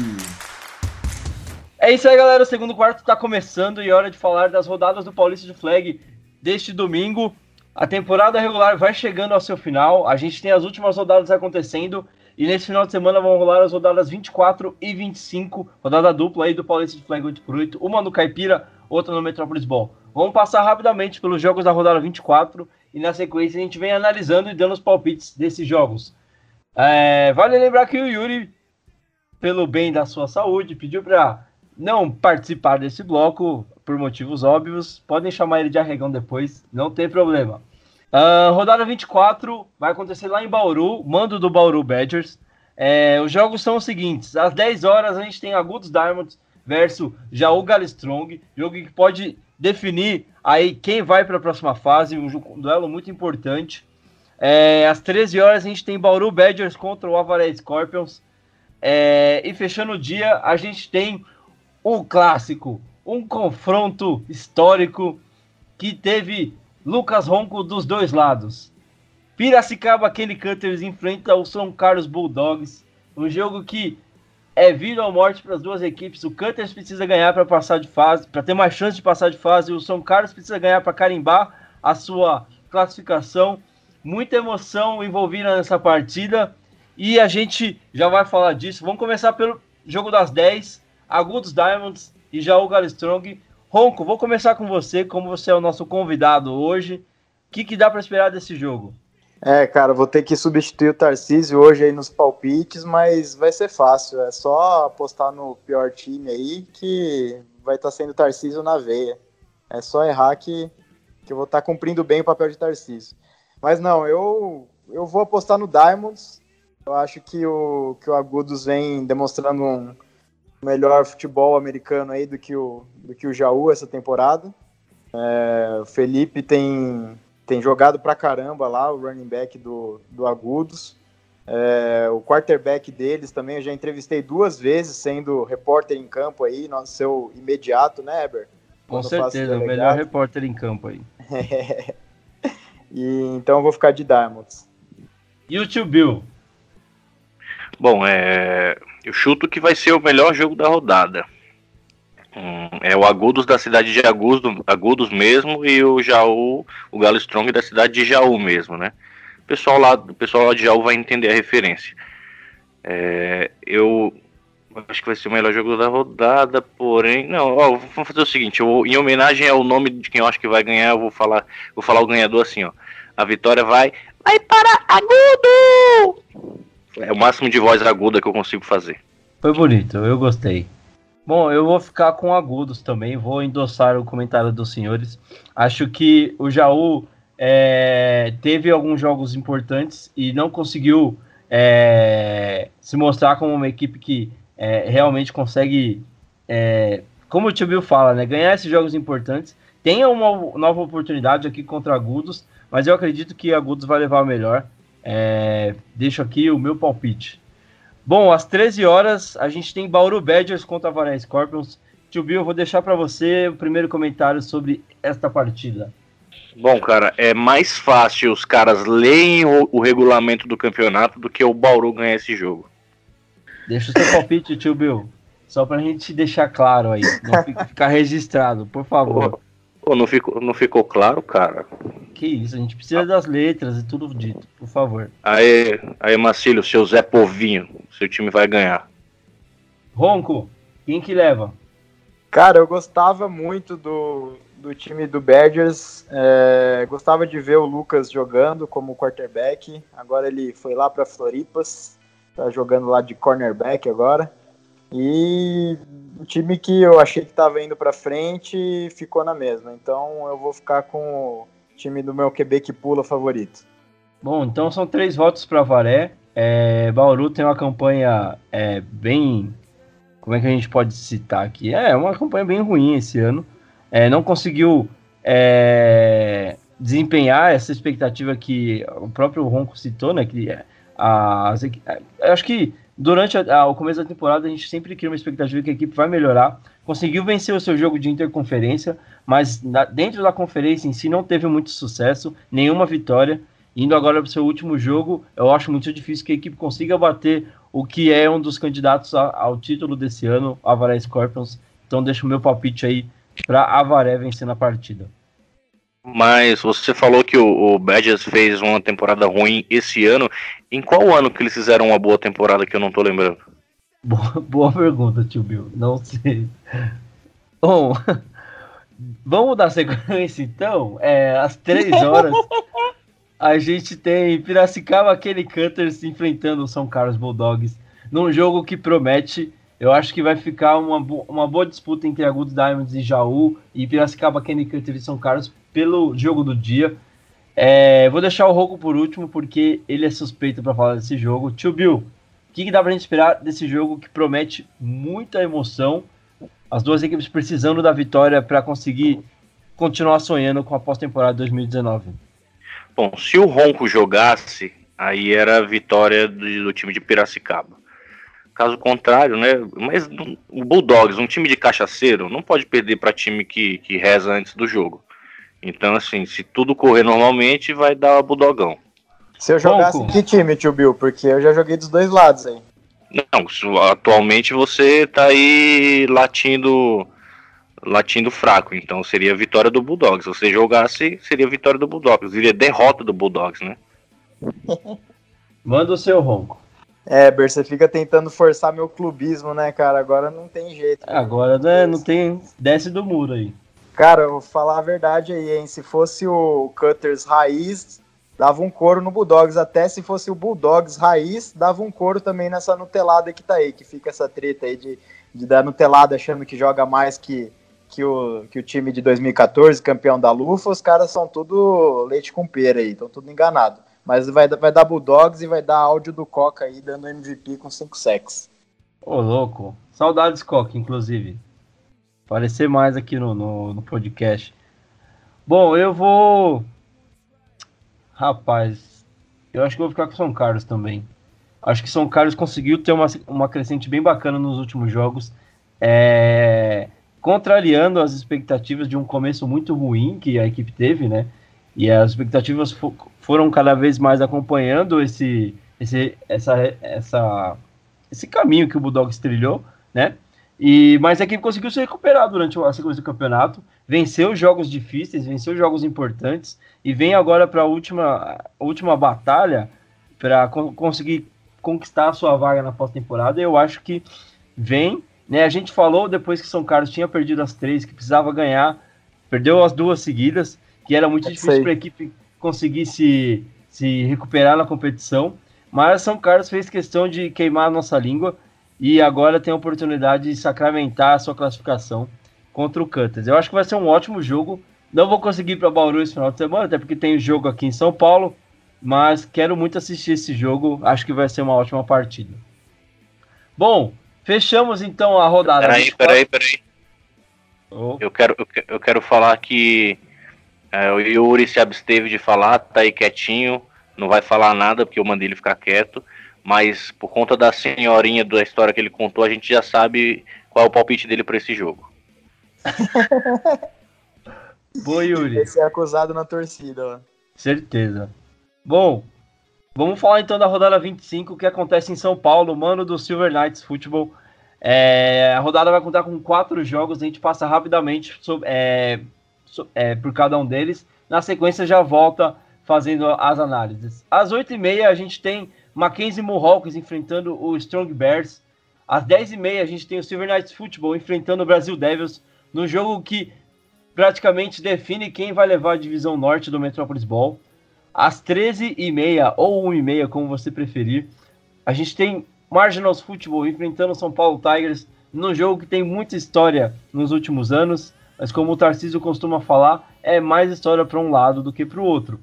A: É isso aí, galera. O segundo quarto está começando e é hora de falar das rodadas do Paulista de Flag deste domingo. A temporada regular vai chegando ao seu final. A gente tem as últimas rodadas acontecendo. E nesse final de semana vão rolar as rodadas 24 e 25. Rodada dupla aí do Paulista de Flag 8x8. Uma no Caipira, outra no Metrópolis Ball. Vamos passar rapidamente pelos jogos da rodada 24. E na sequência a gente vem analisando e dando os palpites desses jogos. É, vale lembrar que o Yuri, pelo bem da sua saúde, pediu para não participar desse bloco por motivos óbvios. Podem chamar ele de arregão depois, não tem problema. Ah, rodada 24 vai acontecer lá em Bauru, mando do Bauru Badgers. É, os jogos são os seguintes: às 10 horas a gente tem Agudos Diamonds versus Jaú Galistrong, jogo que pode definir aí quem vai para a próxima fase, um, um duelo muito importante. É, às 13 horas a gente tem Bauru Badgers contra o Avaré Scorpions. É, e fechando o dia, a gente tem um clássico, um confronto histórico que teve Lucas Ronco dos dois lados. Piracicaba Kenny Cutters enfrenta o São Carlos Bulldogs, um jogo que é vida ou morte para as duas equipes. O Cutters precisa ganhar para passar de fase, para ter mais chance de passar de fase. O São Carlos precisa ganhar para carimbar a sua classificação. Muita emoção envolvida nessa partida e a gente já vai falar disso. Vamos começar pelo jogo das 10, Agudos Diamonds e Jaú Galistrong. Ronco, vou começar com você, como você é o nosso convidado hoje. O que, que dá para esperar desse jogo?
C: É, cara, vou ter que substituir o Tarcísio hoje aí nos palpites, mas vai ser fácil. É só apostar no pior time aí que vai estar sendo Tarcísio na veia. É só errar que, que eu vou estar cumprindo bem o papel de Tarcísio. Mas não, eu, eu vou apostar no Diamonds. Eu acho que o, que o Agudos vem demonstrando um melhor futebol americano aí do que o, do que o Jaú essa temporada. É, o Felipe tem, tem jogado pra caramba lá, o running back do, do Agudos. É, o quarterback deles também eu já entrevistei duas vezes, sendo repórter em campo aí, no seu imediato, né, Eber?
A: Com certeza, o melhor repórter em campo aí.
C: E, então eu vou ficar de Diamonds.
A: E o tio Bill?
B: Bom, é, eu chuto que vai ser o melhor jogo da rodada. Hum, é o Agudos da cidade de Agudos, Agudos mesmo e o Jaú, o Galo Strong da cidade de Jaú mesmo, né? O pessoal lá, o pessoal lá de Jaú vai entender a referência. É, eu acho que vai ser o melhor jogo da rodada, porém, não, ó, vamos fazer o seguinte, eu em homenagem ao nome de quem eu acho que vai ganhar, eu vou falar, vou falar o ganhador assim, ó. A vitória vai vai para Agudo! É o máximo de voz aguda que eu consigo fazer.
A: Foi bonito, eu gostei. Bom, eu vou ficar com agudos também, vou endossar o comentário dos senhores. Acho que o Jaú é, teve alguns jogos importantes e não conseguiu é, se mostrar como uma equipe que é, realmente consegue, é, como o Tio Bill fala, né, ganhar esses jogos importantes. Tenha uma nova oportunidade aqui contra Agudos, mas eu acredito que Agudos vai levar o melhor. É, deixo aqui o meu palpite. Bom, às 13 horas a gente tem Bauru Badgers contra a Varé Scorpions. Tio Bill, eu vou deixar para você o primeiro comentário sobre esta partida.
B: Bom, cara, é mais fácil os caras leem o, o regulamento do campeonato do que o Bauru ganhar esse jogo.
A: Deixa o seu palpite, tio Bill. Só pra gente deixar claro aí. Não ficar registrado, por favor.
B: Pô, não ficou, não ficou claro, cara?
A: Que isso, a gente precisa das letras e tudo dito, por favor.
B: Aí, aí Marcílio, seu Zé Povinho, seu time vai ganhar.
A: Ronco, quem que leva?
C: Cara, eu gostava muito do, do time do Badgers. É, gostava de ver o Lucas jogando como quarterback. Agora ele foi lá para Floripas, tá jogando lá de cornerback agora. E o time que eu achei que estava indo para frente ficou na mesma. Então eu vou ficar com o time do meu QB que pula favorito.
A: Bom, então são três votos para Varé. É, Bauru tem uma campanha é, bem. Como é que a gente pode citar aqui? É uma campanha bem ruim esse ano. É, não conseguiu é, desempenhar essa expectativa que o próprio Ronco citou, né? Que a, a, acho que durante o começo da temporada a gente sempre cria uma expectativa que a equipe vai melhorar. Conseguiu vencer o seu jogo de interconferência, mas na, dentro da conferência em si não teve muito sucesso, nenhuma vitória. Indo agora para o seu último jogo, eu acho muito difícil que a equipe consiga bater o que é um dos candidatos a, ao título desse ano, Avaré Scorpions. Então deixo o meu palpite aí para Avaré vencer na partida.
B: Mas você falou que o, o Badgers fez uma temporada ruim esse ano. Em qual ano que eles fizeram uma boa temporada que eu não tô lembrando?
A: Boa, boa pergunta, tio Bill. Não sei. Bom, vamos dar sequência então. É, às três horas a gente tem Piracicaba Kenny Cutters enfrentando o São Carlos Bulldogs num jogo que promete eu acho que vai ficar uma, uma boa disputa entre Agudos Diamonds e Jaú e Piracicaba, Kenny Cutter e São Carlos pelo jogo do dia. É, vou deixar o Rogo por último porque ele é suspeito para falar desse jogo. Tio Bill, o que, que dá pra gente esperar desse jogo que promete muita emoção? As duas equipes precisando da vitória para conseguir continuar sonhando com a pós-temporada 2019.
B: Bom, se o Ronco jogasse, aí era a vitória do, do time de Piracicaba. Caso contrário, né? Mas o Bulldogs, um time de cachaceiro, não pode perder para time que, que reza antes do jogo. Então, assim, se tudo correr normalmente, vai dar o Bulldogão.
C: Se eu jogasse Bom, que time, tio Bill? Porque eu já joguei dos dois lados aí.
B: Não, atualmente você tá aí latindo latindo fraco, então seria a vitória do Bulldogs. Se você jogasse, seria a vitória do Bulldogs, seria derrota do Bulldogs, né?
A: Manda o seu ronco.
C: É, Ber, você fica tentando forçar meu clubismo, né, cara? Agora não tem jeito.
A: Agora né, não tem. Desce do muro aí.
C: Cara, eu vou falar a verdade aí, hein? Se fosse o Cutters raiz, dava um couro no Bulldogs. Até se fosse o Bulldogs raiz, dava um couro também nessa Nutelada que tá aí, que fica essa treta aí de, de dar Nutelada achando que joga mais que, que, o, que o time de 2014, campeão da Lufa. Os caras são tudo leite com pera aí, estão tudo enganado. Mas vai, vai dar Bulldogs e vai dar áudio do Coca aí, dando MVP com 5 sacks.
A: Ô, louco. Saudades, Coca, inclusive. Aparecer mais aqui no, no, no podcast. Bom, eu vou. Rapaz, eu acho que vou ficar com São Carlos também. Acho que São Carlos conseguiu ter uma, uma crescente bem bacana nos últimos jogos. É... Contrariando as expectativas de um começo muito ruim que a equipe teve, né? E as expectativas foram cada vez mais acompanhando esse, esse, essa, essa, esse caminho que o Bulldogs trilhou, né? E, mas a equipe conseguiu se recuperar durante a sequência do campeonato, venceu jogos difíceis, venceu jogos importantes e vem agora para a última, última batalha para co conseguir conquistar a sua vaga na pós-temporada. Eu acho que vem, né? A gente falou depois que São Carlos tinha perdido as três, que precisava ganhar, perdeu as duas seguidas, que era muito difícil para a equipe conseguir se, se recuperar na competição. Mas São Carlos fez questão de queimar a nossa língua e agora tem a oportunidade de sacramentar a sua classificação contra o Cutters. Eu acho que vai ser um ótimo jogo. Não vou conseguir ir para Bauru esse final de semana, até porque tem jogo aqui em São Paulo, mas quero muito assistir esse jogo. Acho que vai ser uma ótima partida. Bom, fechamos então a rodada.
B: Peraí, peraí, peraí. Oh. Eu, quero, eu, quero falar que é, o Yuri se absteve de falar, tá aí quietinho, não vai falar nada porque eu mandei ele ficar quieto mas por conta da senhorinha da história que ele contou, a gente já sabe qual é o palpite dele para esse jogo.
A: Boa, Yuri.
C: Esse é acusado na torcida. Ó.
A: Certeza. Bom, vamos falar então da rodada 25 que acontece em São Paulo, mano do Silver Knights Futebol. É, a rodada vai contar com quatro jogos, a gente passa rapidamente sobre, é, é, por cada um deles. Na sequência já volta fazendo as análises. Às 8h30 a gente tem Mackenzie Mohawks enfrentando o Strong Bears. Às 10h30 a gente tem o Silver Knights Football enfrentando o Brasil Devils no jogo que praticamente define quem vai levar a divisão norte do Metropolis Ball. Às 13h30 ou 1h30, como você preferir, a gente tem Marginals Football enfrentando o São Paulo Tigers num jogo que tem muita história nos últimos anos, mas como o Tarcísio costuma falar, é mais história para um lado do que para o outro.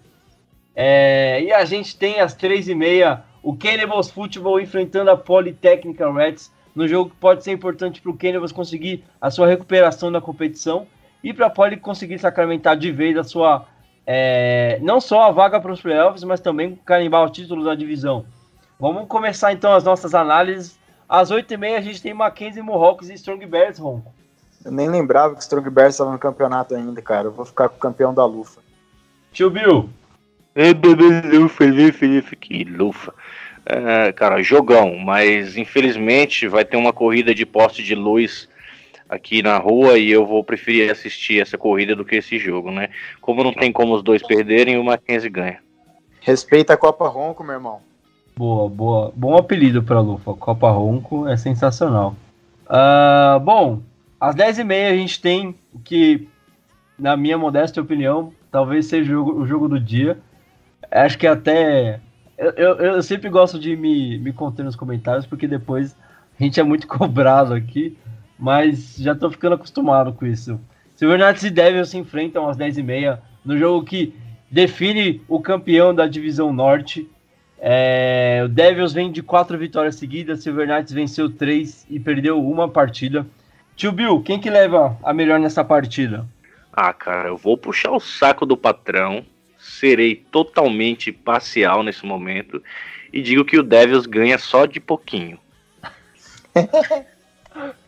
A: É, e a gente tem às 3h30 o Cannibals Football enfrentando a Polytechnical Reds, no jogo que pode ser importante para o Cannibals conseguir a sua recuperação da competição e para a Poly conseguir sacramentar de vez a sua é, não só a vaga para os playoffs, mas também carimbar o título da divisão. Vamos começar então as nossas análises. Às 8h30 a gente tem Mackenzie Mohawks e Strong Bears, Ronco.
C: Eu nem lembrava que Strong Bears estava no campeonato ainda, cara. Eu vou ficar com o campeão da Lufa.
A: Tio Bill.
B: Lufa, lufa, que lufa. É, cara, jogão, mas infelizmente vai ter uma corrida de poste de luz aqui na rua e eu vou preferir assistir essa corrida do que esse jogo, né? Como não tem como os dois perderem, o Mackenzie ganha.
C: Respeita a Copa Ronco, meu irmão.
A: Boa, boa. Bom apelido para Lufa. Copa Ronco é sensacional. Uh, bom, às 10h30 a gente tem o que, na minha modesta opinião, talvez seja o jogo, o jogo do dia acho que até. Eu, eu, eu, sempre gosto de me, me conter nos comentários, porque depois a gente é muito cobrado aqui, mas já tô ficando acostumado com isso. Silverknights e Devils se enfrentam às 10h30 no jogo que define o campeão da divisão norte. É, o Devils vem de quatro vitórias seguidas, Silverknights venceu três e perdeu uma partida. Tio Bill, quem que leva a melhor nessa partida?
B: Ah, cara, eu vou puxar o saco do patrão serei totalmente parcial nesse momento e digo que o Devils ganha só de pouquinho.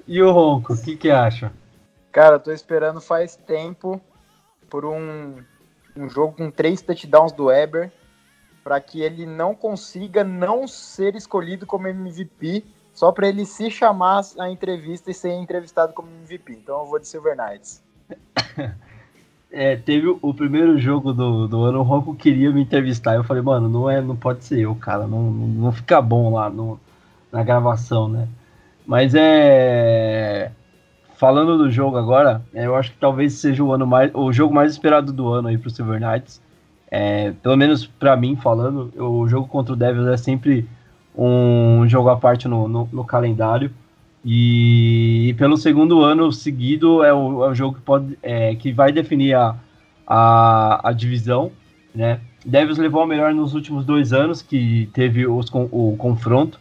A: e o Ronco, o que, que acha?
C: Cara, eu tô esperando faz tempo por um, um jogo com três touchdowns do Weber para que ele não consiga não ser escolhido como MVP só para ele se chamar a entrevista e ser entrevistado como MVP. Então eu vou de Silver Knights.
A: é, teve o primeiro jogo do, do ano, o Ronco queria me entrevistar. Eu falei, mano, não, é, não pode ser eu, cara. Não, não, não fica bom lá no, na gravação, né? Mas é. Falando do jogo agora, é, eu acho que talvez seja o ano mais, o jogo mais esperado do ano aí pro Silver Knights. É, pelo menos para mim falando, o jogo contra o Devils é sempre um jogo à parte no, no, no calendário. E, pelo segundo ano seguido é o, é o jogo que, pode, é, que vai definir a, a, a divisão. Né? Devils levou a melhor nos últimos dois anos, que teve os, o confronto.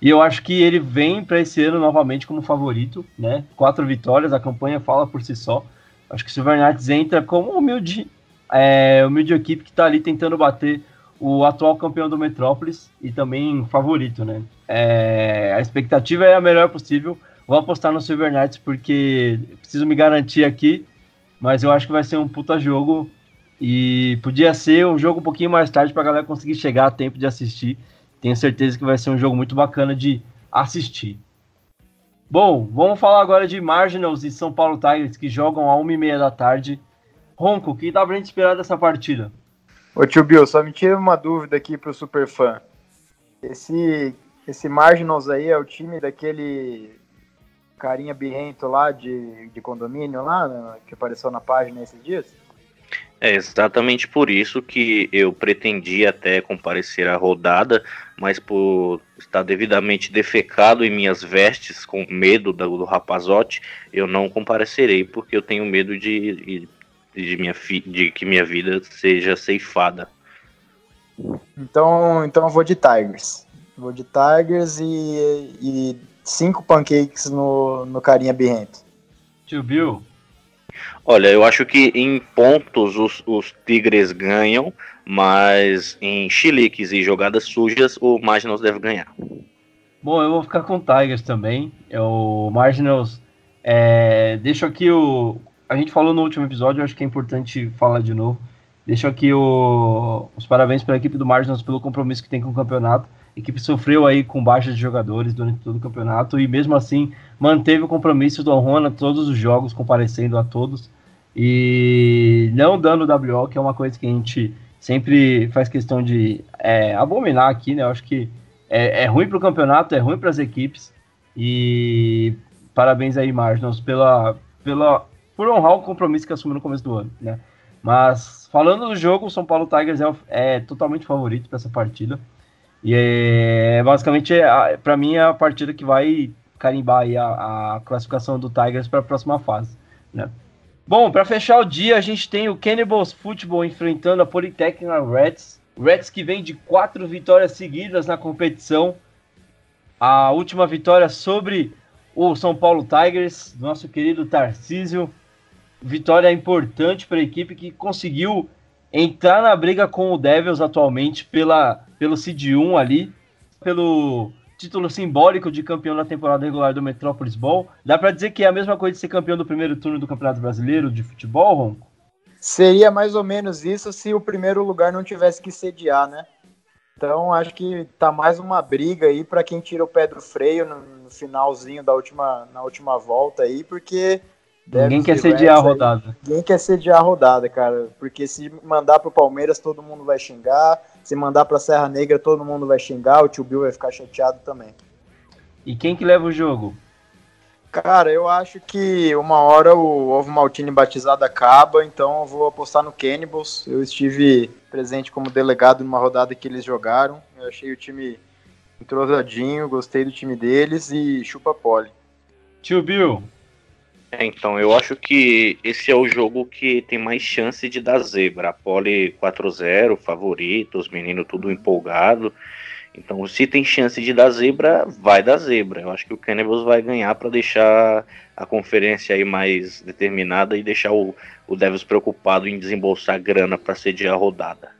A: E eu acho que ele vem para esse ano novamente como favorito. Né? Quatro vitórias, a campanha fala por si só. Acho que o Silver Knights entra como humilde, é, humilde equipe que está ali tentando bater o atual campeão do Metrópolis e também favorito, né? É, a expectativa é a melhor possível. Vou apostar no Silver Knights porque preciso me garantir aqui, mas eu acho que vai ser um puta jogo e podia ser um jogo um pouquinho mais tarde para a galera conseguir chegar a tempo de assistir. Tenho certeza que vai ser um jogo muito bacana de assistir. Bom, vamos falar agora de Marginals e São Paulo Tigers que jogam a 1h30 da tarde. Ronco, o que dá pra gente esperar dessa partida?
C: Ô tio Bill, só me tira uma dúvida aqui pro Superfã. Esse, esse Marginals aí é o time daquele carinha birrento lá de, de condomínio lá, né, que apareceu na página esses dias?
B: É exatamente por isso que eu pretendia até comparecer à rodada, mas por estar devidamente defecado em minhas vestes, com medo do, do rapazote, eu não comparecerei, porque eu tenho medo de, de, minha fi, de que minha vida seja ceifada.
C: Então, então eu vou de Tigers. Vou de Tigers e, e cinco pancakes no, no carinha birrento.
A: Tio Bill,
B: Olha, eu acho que em pontos os, os Tigres ganham, mas em chiliques e jogadas sujas o Marginals deve ganhar.
A: Bom, eu vou ficar com o Tigers também. É o Marginals. É, deixo aqui o. A gente falou no último episódio, acho que é importante falar de novo. Deixo aqui o, os parabéns para a equipe do Marginals pelo compromisso que tem com o campeonato. A equipe sofreu aí com baixas de jogadores durante todo o campeonato e mesmo assim manteve o compromisso do Honra todos os jogos, comparecendo a todos e não dando WO, que é uma coisa que a gente sempre faz questão de é, abominar aqui, né? Eu acho que é, é ruim para o campeonato, é ruim para as equipes e parabéns aí, Marginals, pela, pela, por honrar o compromisso que assumiu no começo do ano, né? Mas falando do jogo, o São Paulo Tigers é, é totalmente favorito para essa partida. E é, basicamente, é, para mim, é a partida que vai carimbar a, a classificação do Tigers para a próxima fase. Né? Bom, para fechar o dia, a gente tem o Cannibals Football enfrentando a Polytechnic Reds. Reds que vem de quatro vitórias seguidas na competição. A última vitória sobre o São Paulo Tigers, nosso querido Tarcísio. Vitória importante para a equipe que conseguiu entrar na briga com o Devils atualmente pela, pelo Cid 1 ali, pelo título simbólico de campeão na temporada regular do Metrópolis Ball. Dá para dizer que é a mesma coisa de ser campeão do primeiro turno do Campeonato Brasileiro de futebol, Ronco?
C: Seria mais ou menos isso se o primeiro lugar não tivesse que sediar, né? Então acho que tá mais uma briga aí para quem tira o pé do freio no, no, finalzinho da última, na última volta aí, porque
A: Ninguém quer sediar a rodada.
C: ninguém quer sediar a rodada, cara. Porque se mandar pro Palmeiras, todo mundo vai xingar. Se mandar pra Serra Negra, todo mundo vai xingar. O tio Bill vai ficar chateado também.
A: E quem que leva o jogo?
C: Cara, eu acho que uma hora o Ovo Maltini batizado acaba, então eu vou apostar no Cannibals. Eu estive presente como delegado numa rodada que eles jogaram. Eu achei o time entrosadinho, gostei do time deles e chupa pole.
A: Tio Bill,
B: é, então, eu acho que esse é o jogo que tem mais chance de dar zebra. A Pole 4-0, favorito, os meninos tudo empolgado. Então, se tem chance de dar zebra, vai dar zebra. Eu acho que o Cannibals vai ganhar para deixar a conferência aí mais determinada e deixar o, o Devils preocupado em desembolsar grana para sediar a rodada.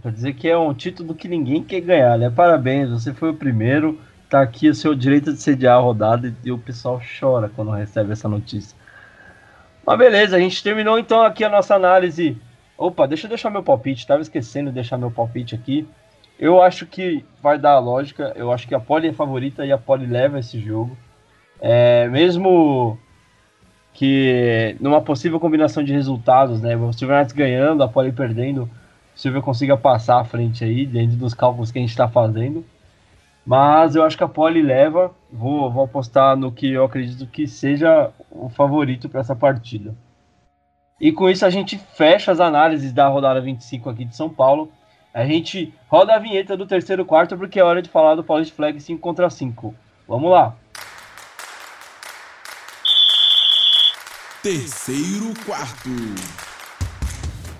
A: Para dizer que é um título que ninguém quer ganhar, né? Parabéns, você foi o primeiro tá aqui o seu direito de sediar a rodada e o pessoal chora quando recebe essa notícia. Mas beleza, a gente terminou então aqui a nossa análise. Opa, deixa eu deixar meu palpite, tava esquecendo de deixar meu palpite aqui. Eu acho que vai dar a lógica, eu acho que a Poli é favorita e a Poli leva esse jogo. É, mesmo que numa possível combinação de resultados, né, o Silverknights ganhando, a Poli perdendo, o Silver consiga passar à frente aí, dentro dos cálculos que a gente está fazendo. Mas eu acho que a Poli leva. Vou, vou apostar no que eu acredito que seja o favorito para essa partida. E com isso a gente fecha as análises da rodada 25 aqui de São Paulo. A gente roda a vinheta do terceiro quarto porque é hora de falar do Paulist Flag 5 contra 5. Vamos lá.
F: Terceiro quarto.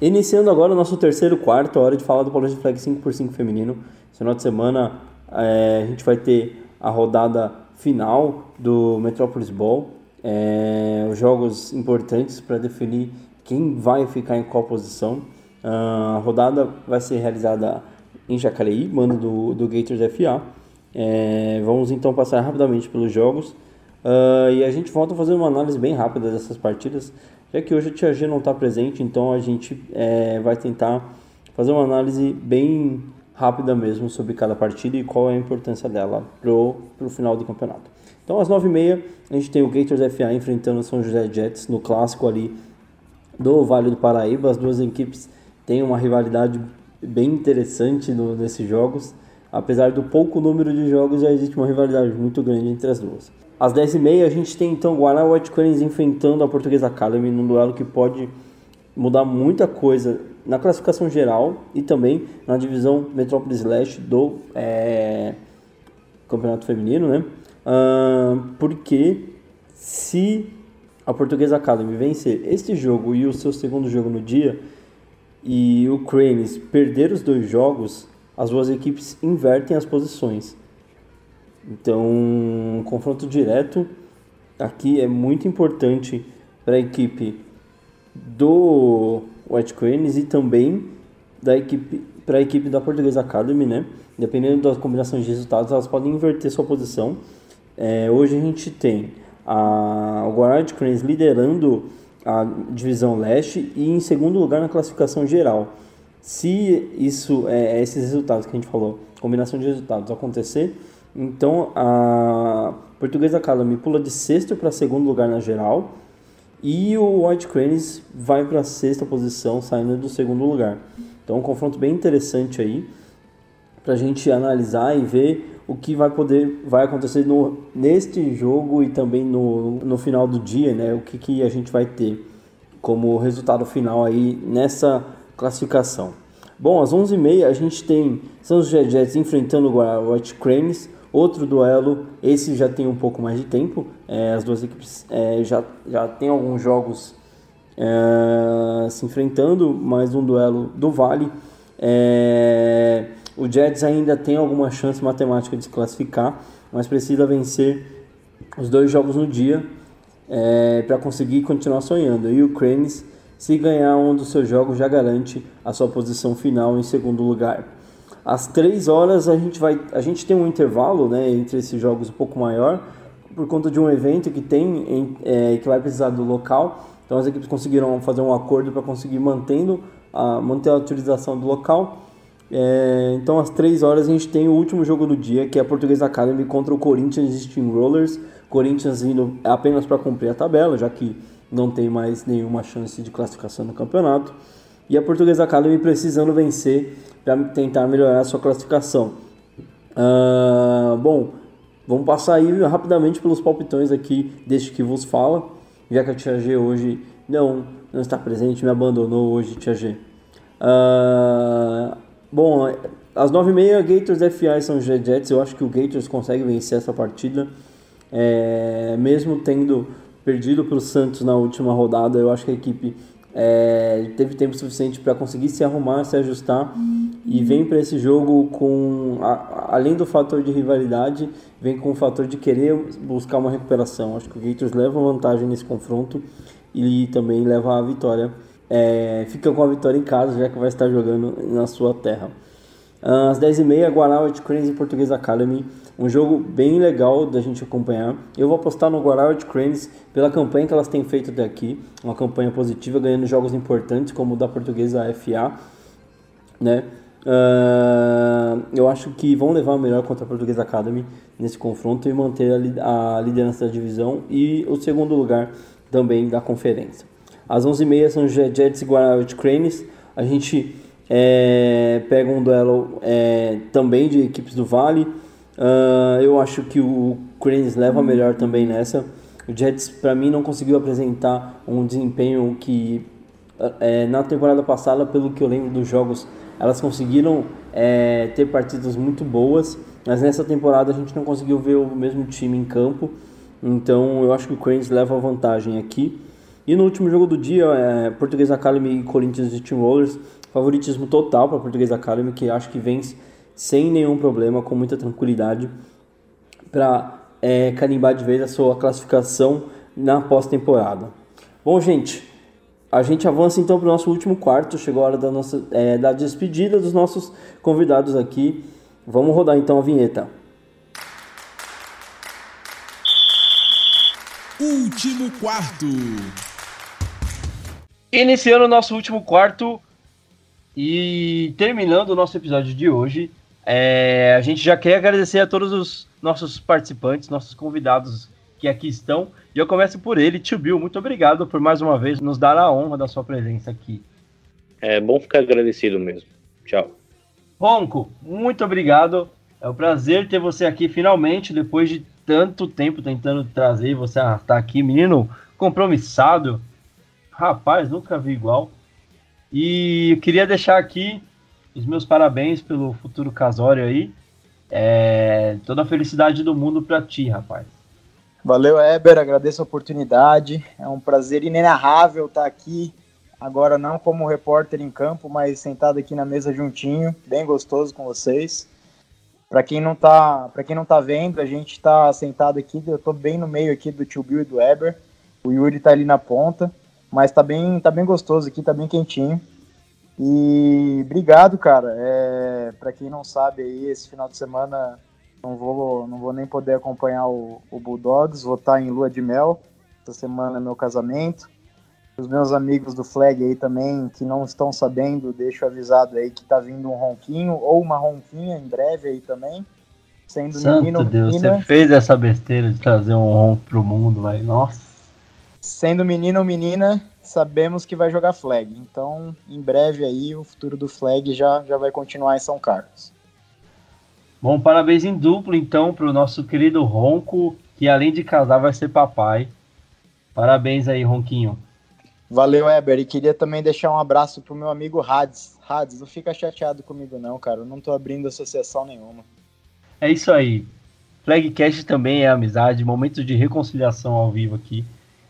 G: Iniciando agora o nosso terceiro quarto, é hora de falar do Paulista Flag 5x5 feminino. Esse final de semana é, a gente vai ter a rodada final do Metropolis Ball, é, os jogos importantes para definir quem vai ficar em qual posição. Uh, a rodada vai ser realizada em Jacareí, mando do, do Gators FA. É, vamos então passar rapidamente pelos jogos uh, e a gente volta a fazer uma análise bem rápida dessas partidas, já que hoje a Tia G não está presente, então a gente é, vai tentar fazer uma análise bem
A: rápida mesmo sobre cada partida e qual é a importância dela pro, pro final do campeonato. Então, às 9h30, a gente tem o Gators FA enfrentando o São José Jets no clássico ali do Vale do Paraíba. As duas equipes têm uma rivalidade bem interessante no, nesses jogos. Apesar do pouco número de jogos, já existe uma rivalidade muito grande entre as duas. Às 10h30 a gente tem então Guará White Cranes enfrentando a Portuguesa Academy num duelo que pode mudar muita coisa na classificação geral e também na divisão Metrópolis Leste do é, Campeonato Feminino, né? Uh, porque se a Portuguesa Academy vencer este jogo e o seu segundo jogo no dia e o Cranes perder os dois jogos, as duas equipes invertem as posições. Então, um confronto direto aqui é muito importante para a equipe do White Cranes e também da equipe para a equipe da Portuguesa Academy, né? Dependendo das combinações de resultados, elas podem inverter sua posição. É, hoje a gente tem a, o White Cranes liderando a divisão leste e em segundo lugar na classificação geral. Se isso é esses resultados que a gente falou, combinação de resultados acontecer, então a Portuguesa Academy pula de sexto para segundo lugar na geral e o White Cranes vai para a sexta posição, saindo do segundo lugar. Então um confronto bem interessante aí para a gente analisar e ver o que vai poder vai acontecer no, neste jogo e também no, no final do dia, né? O que, que a gente vai ter como resultado final aí nessa classificação. Bom, às 11h30 a gente tem São José Jets enfrentando o White Cranes, outro duelo, esse já tem um pouco mais de tempo, é, as duas equipes é, já, já tem alguns jogos é, se enfrentando, mais um duelo do Vale. É, o Jets ainda tem alguma chance matemática de se classificar, mas precisa vencer os dois jogos no dia é, para conseguir continuar sonhando. E o Cranes se ganhar um dos seus jogos, já garante a sua posição final em segundo lugar. Às 3 horas a gente vai, a gente tem um intervalo, né, entre esses jogos um pouco maior, por conta de um evento que tem, em, é, que vai precisar do local. Então as equipes conseguiram fazer um acordo para conseguir mantendo a, manter a utilização do local. É, então às 3 horas a gente tem o último jogo do dia, que é a Portuguesa Academy contra o Corinthians Steamrollers. Corinthians indo apenas para cumprir a tabela, já que não tem mais nenhuma chance de classificação no campeonato. E a Portuguesa Academy precisando vencer para tentar melhorar a sua classificação. Uh, bom, vamos passar aí rapidamente pelos palpitões aqui desde que vos fala, já que a Tia G hoje não, não está presente, me abandonou hoje, Tia G. Uh, bom, às 9h30, Gators FI são Jets. Eu acho que o Gators consegue vencer essa partida, é, mesmo tendo perdido para o Santos na última rodada. Eu acho que a equipe é, teve tempo suficiente para conseguir se arrumar, se ajustar e vem para esse jogo com, a, além do fator de rivalidade, vem com o fator de querer buscar uma recuperação. Acho que o Gators leva vantagem nesse confronto e também leva a vitória. É, fica com a vitória em casa, já que vai estar jogando na sua terra. Às 10h30, Guará, White Cranes e Português Academy. Um jogo bem legal da gente acompanhar. Eu vou apostar no Guará White Cranes pela campanha que elas têm feito até aqui. Uma campanha positiva, ganhando jogos importantes, como o da Portuguesa FA. Né? Uh, eu acho que vão levar melhor contra a Portuguesa Academy nesse confronto e manter a, a liderança da divisão e o segundo lugar também da conferência. Às 11h30 são Jets e Guará White Cranes. A gente é, pega um duelo é, também de equipes do Vale. Uh, eu acho que o Cranes leva melhor também nessa. O Jets, para mim, não conseguiu apresentar um desempenho que é, na temporada passada, pelo que eu lembro dos jogos, elas conseguiram é, ter partidas muito boas, mas nessa temporada a gente não conseguiu ver o mesmo time em campo. Então eu acho que o Cranes leva a vantagem aqui. E no último jogo do dia, é, Português Academy e Corinthians e Team Rollers Favoritismo total para Portuguesa Academy, que acho que vence sem nenhum problema, com muita tranquilidade, para é, carimbar de vez a sua classificação na pós-temporada. Bom, gente, a gente avança então para o nosso último quarto. Chegou a hora da, nossa, é, da despedida dos nossos convidados aqui. Vamos rodar então a vinheta.
F: Último quarto.
H: Iniciando o nosso último quarto,
A: E terminando o nosso episódio de hoje, é, a gente já quer agradecer a todos os nossos participantes, nossos convidados que aqui estão. E eu começo por ele, Tio Bill. Muito obrigado por mais uma vez nos dar a honra da sua presença aqui.
B: É bom ficar agradecido mesmo. Tchau.
A: Ronco, muito obrigado. É um prazer ter você aqui finalmente, depois de tanto tempo tentando trazer você a estar aqui. Menino compromissado. Rapaz, nunca vi igual. E eu queria deixar aqui os meus parabéns pelo futuro casório aí. É, toda a felicidade do mundo para ti, rapaz.
C: Valeu, Eber. Agradeço a oportunidade. É um prazer inenarrável estar aqui. Agora não como repórter em campo, mas sentado aqui na mesa juntinho, bem gostoso com vocês. Para quem não tá, para quem não tá vendo, a gente está sentado aqui, eu tô bem no meio aqui do Tio Bill e do Eber. O Yuri tá ali na ponta, mas tá bem, tá bem gostoso aqui, tá bem quentinho. E obrigado, cara. É, para quem não sabe aí, esse final de semana não vou, não vou nem poder acompanhar o, o Bulldogs, vou estar em lua de mel. Essa semana é meu casamento. Os meus amigos do Flag aí também, que não estão sabendo, deixo avisado aí que tá vindo um ronquinho ou uma ronquinha em breve aí também.
A: Sendo Santo menino Deus, menina. você fez essa besteira de trazer um ronco pro mundo, vai. Nossa.
C: Sendo menino ou menina, sabemos que vai jogar Flag. Então, em breve aí, o futuro do Flag já, já vai continuar em São Carlos.
A: Bom, parabéns em duplo, então, pro nosso querido Ronco, que além de casar vai ser papai. Parabéns aí, Ronquinho.
C: Valeu, Eber. E queria também deixar um abraço pro meu amigo Hades. Hades, não fica chateado comigo não, cara. Eu não tô abrindo associação nenhuma.
A: É isso aí. Flagcast também é amizade, momento de reconciliação ao vivo aqui.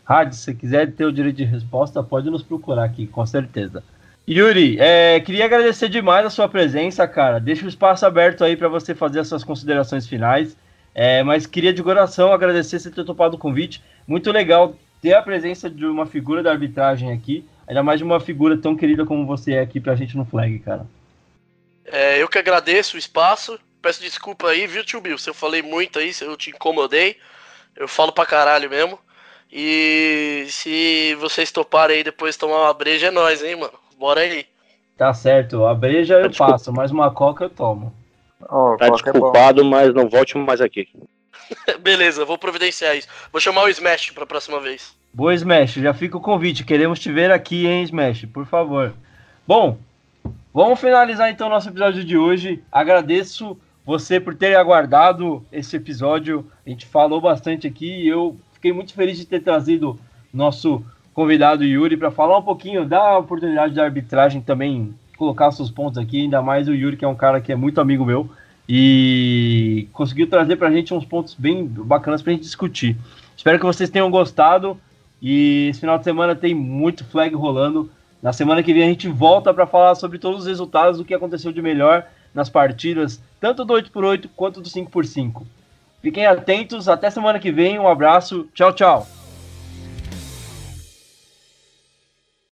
A: Hades, se quiser ter o direito de resposta, pode nos procurar aqui, com certeza. Yuri, é, queria agradecer demais a sua presença, cara. Deixa o espaço aberto aí para você fazer as suas considerações finais. É, mas queria de coração agradecer você ter topado o convite. Muito legal ter a presença de uma figura da arbitragem aqui, ainda mais de uma figura tão querida como você é aqui pra gente no Flag, cara.
E: É, eu que agradeço o espaço. Peço desculpa aí, viu, tio Bill? Se eu falei muito aí, se eu te incomodei. Eu falo pra caralho mesmo. E se vocês toparem aí depois tomar uma breja, é nóis, hein, mano. Bora aí.
A: Tá certo, a breja eu tá passo, mas uma coca eu tomo.
B: Oh, tá é desculpado, é mas não volte mais aqui.
E: Beleza, vou providenciar isso. Vou chamar o Smash pra próxima vez.
A: Boa, Smash, já fica o convite. Queremos te ver aqui, hein, Smash, por favor. Bom, vamos finalizar então nosso episódio de hoje. Agradeço você por ter aguardado esse episódio. A gente falou bastante aqui e eu fiquei muito feliz de ter trazido nosso convidado Yuri para falar um pouquinho da oportunidade da arbitragem também, colocar seus pontos aqui, ainda mais o Yuri, que é um cara que é muito amigo meu e conseguiu trazer para a gente uns pontos bem bacanas para a gente discutir. Espero que vocês tenham gostado e esse final de semana tem muito flag rolando. Na semana que vem a gente volta para falar sobre todos os resultados do que aconteceu de melhor nas partidas, tanto do 8x8 quanto do 5x5. Fiquem atentos, até semana que vem, um abraço, tchau, tchau.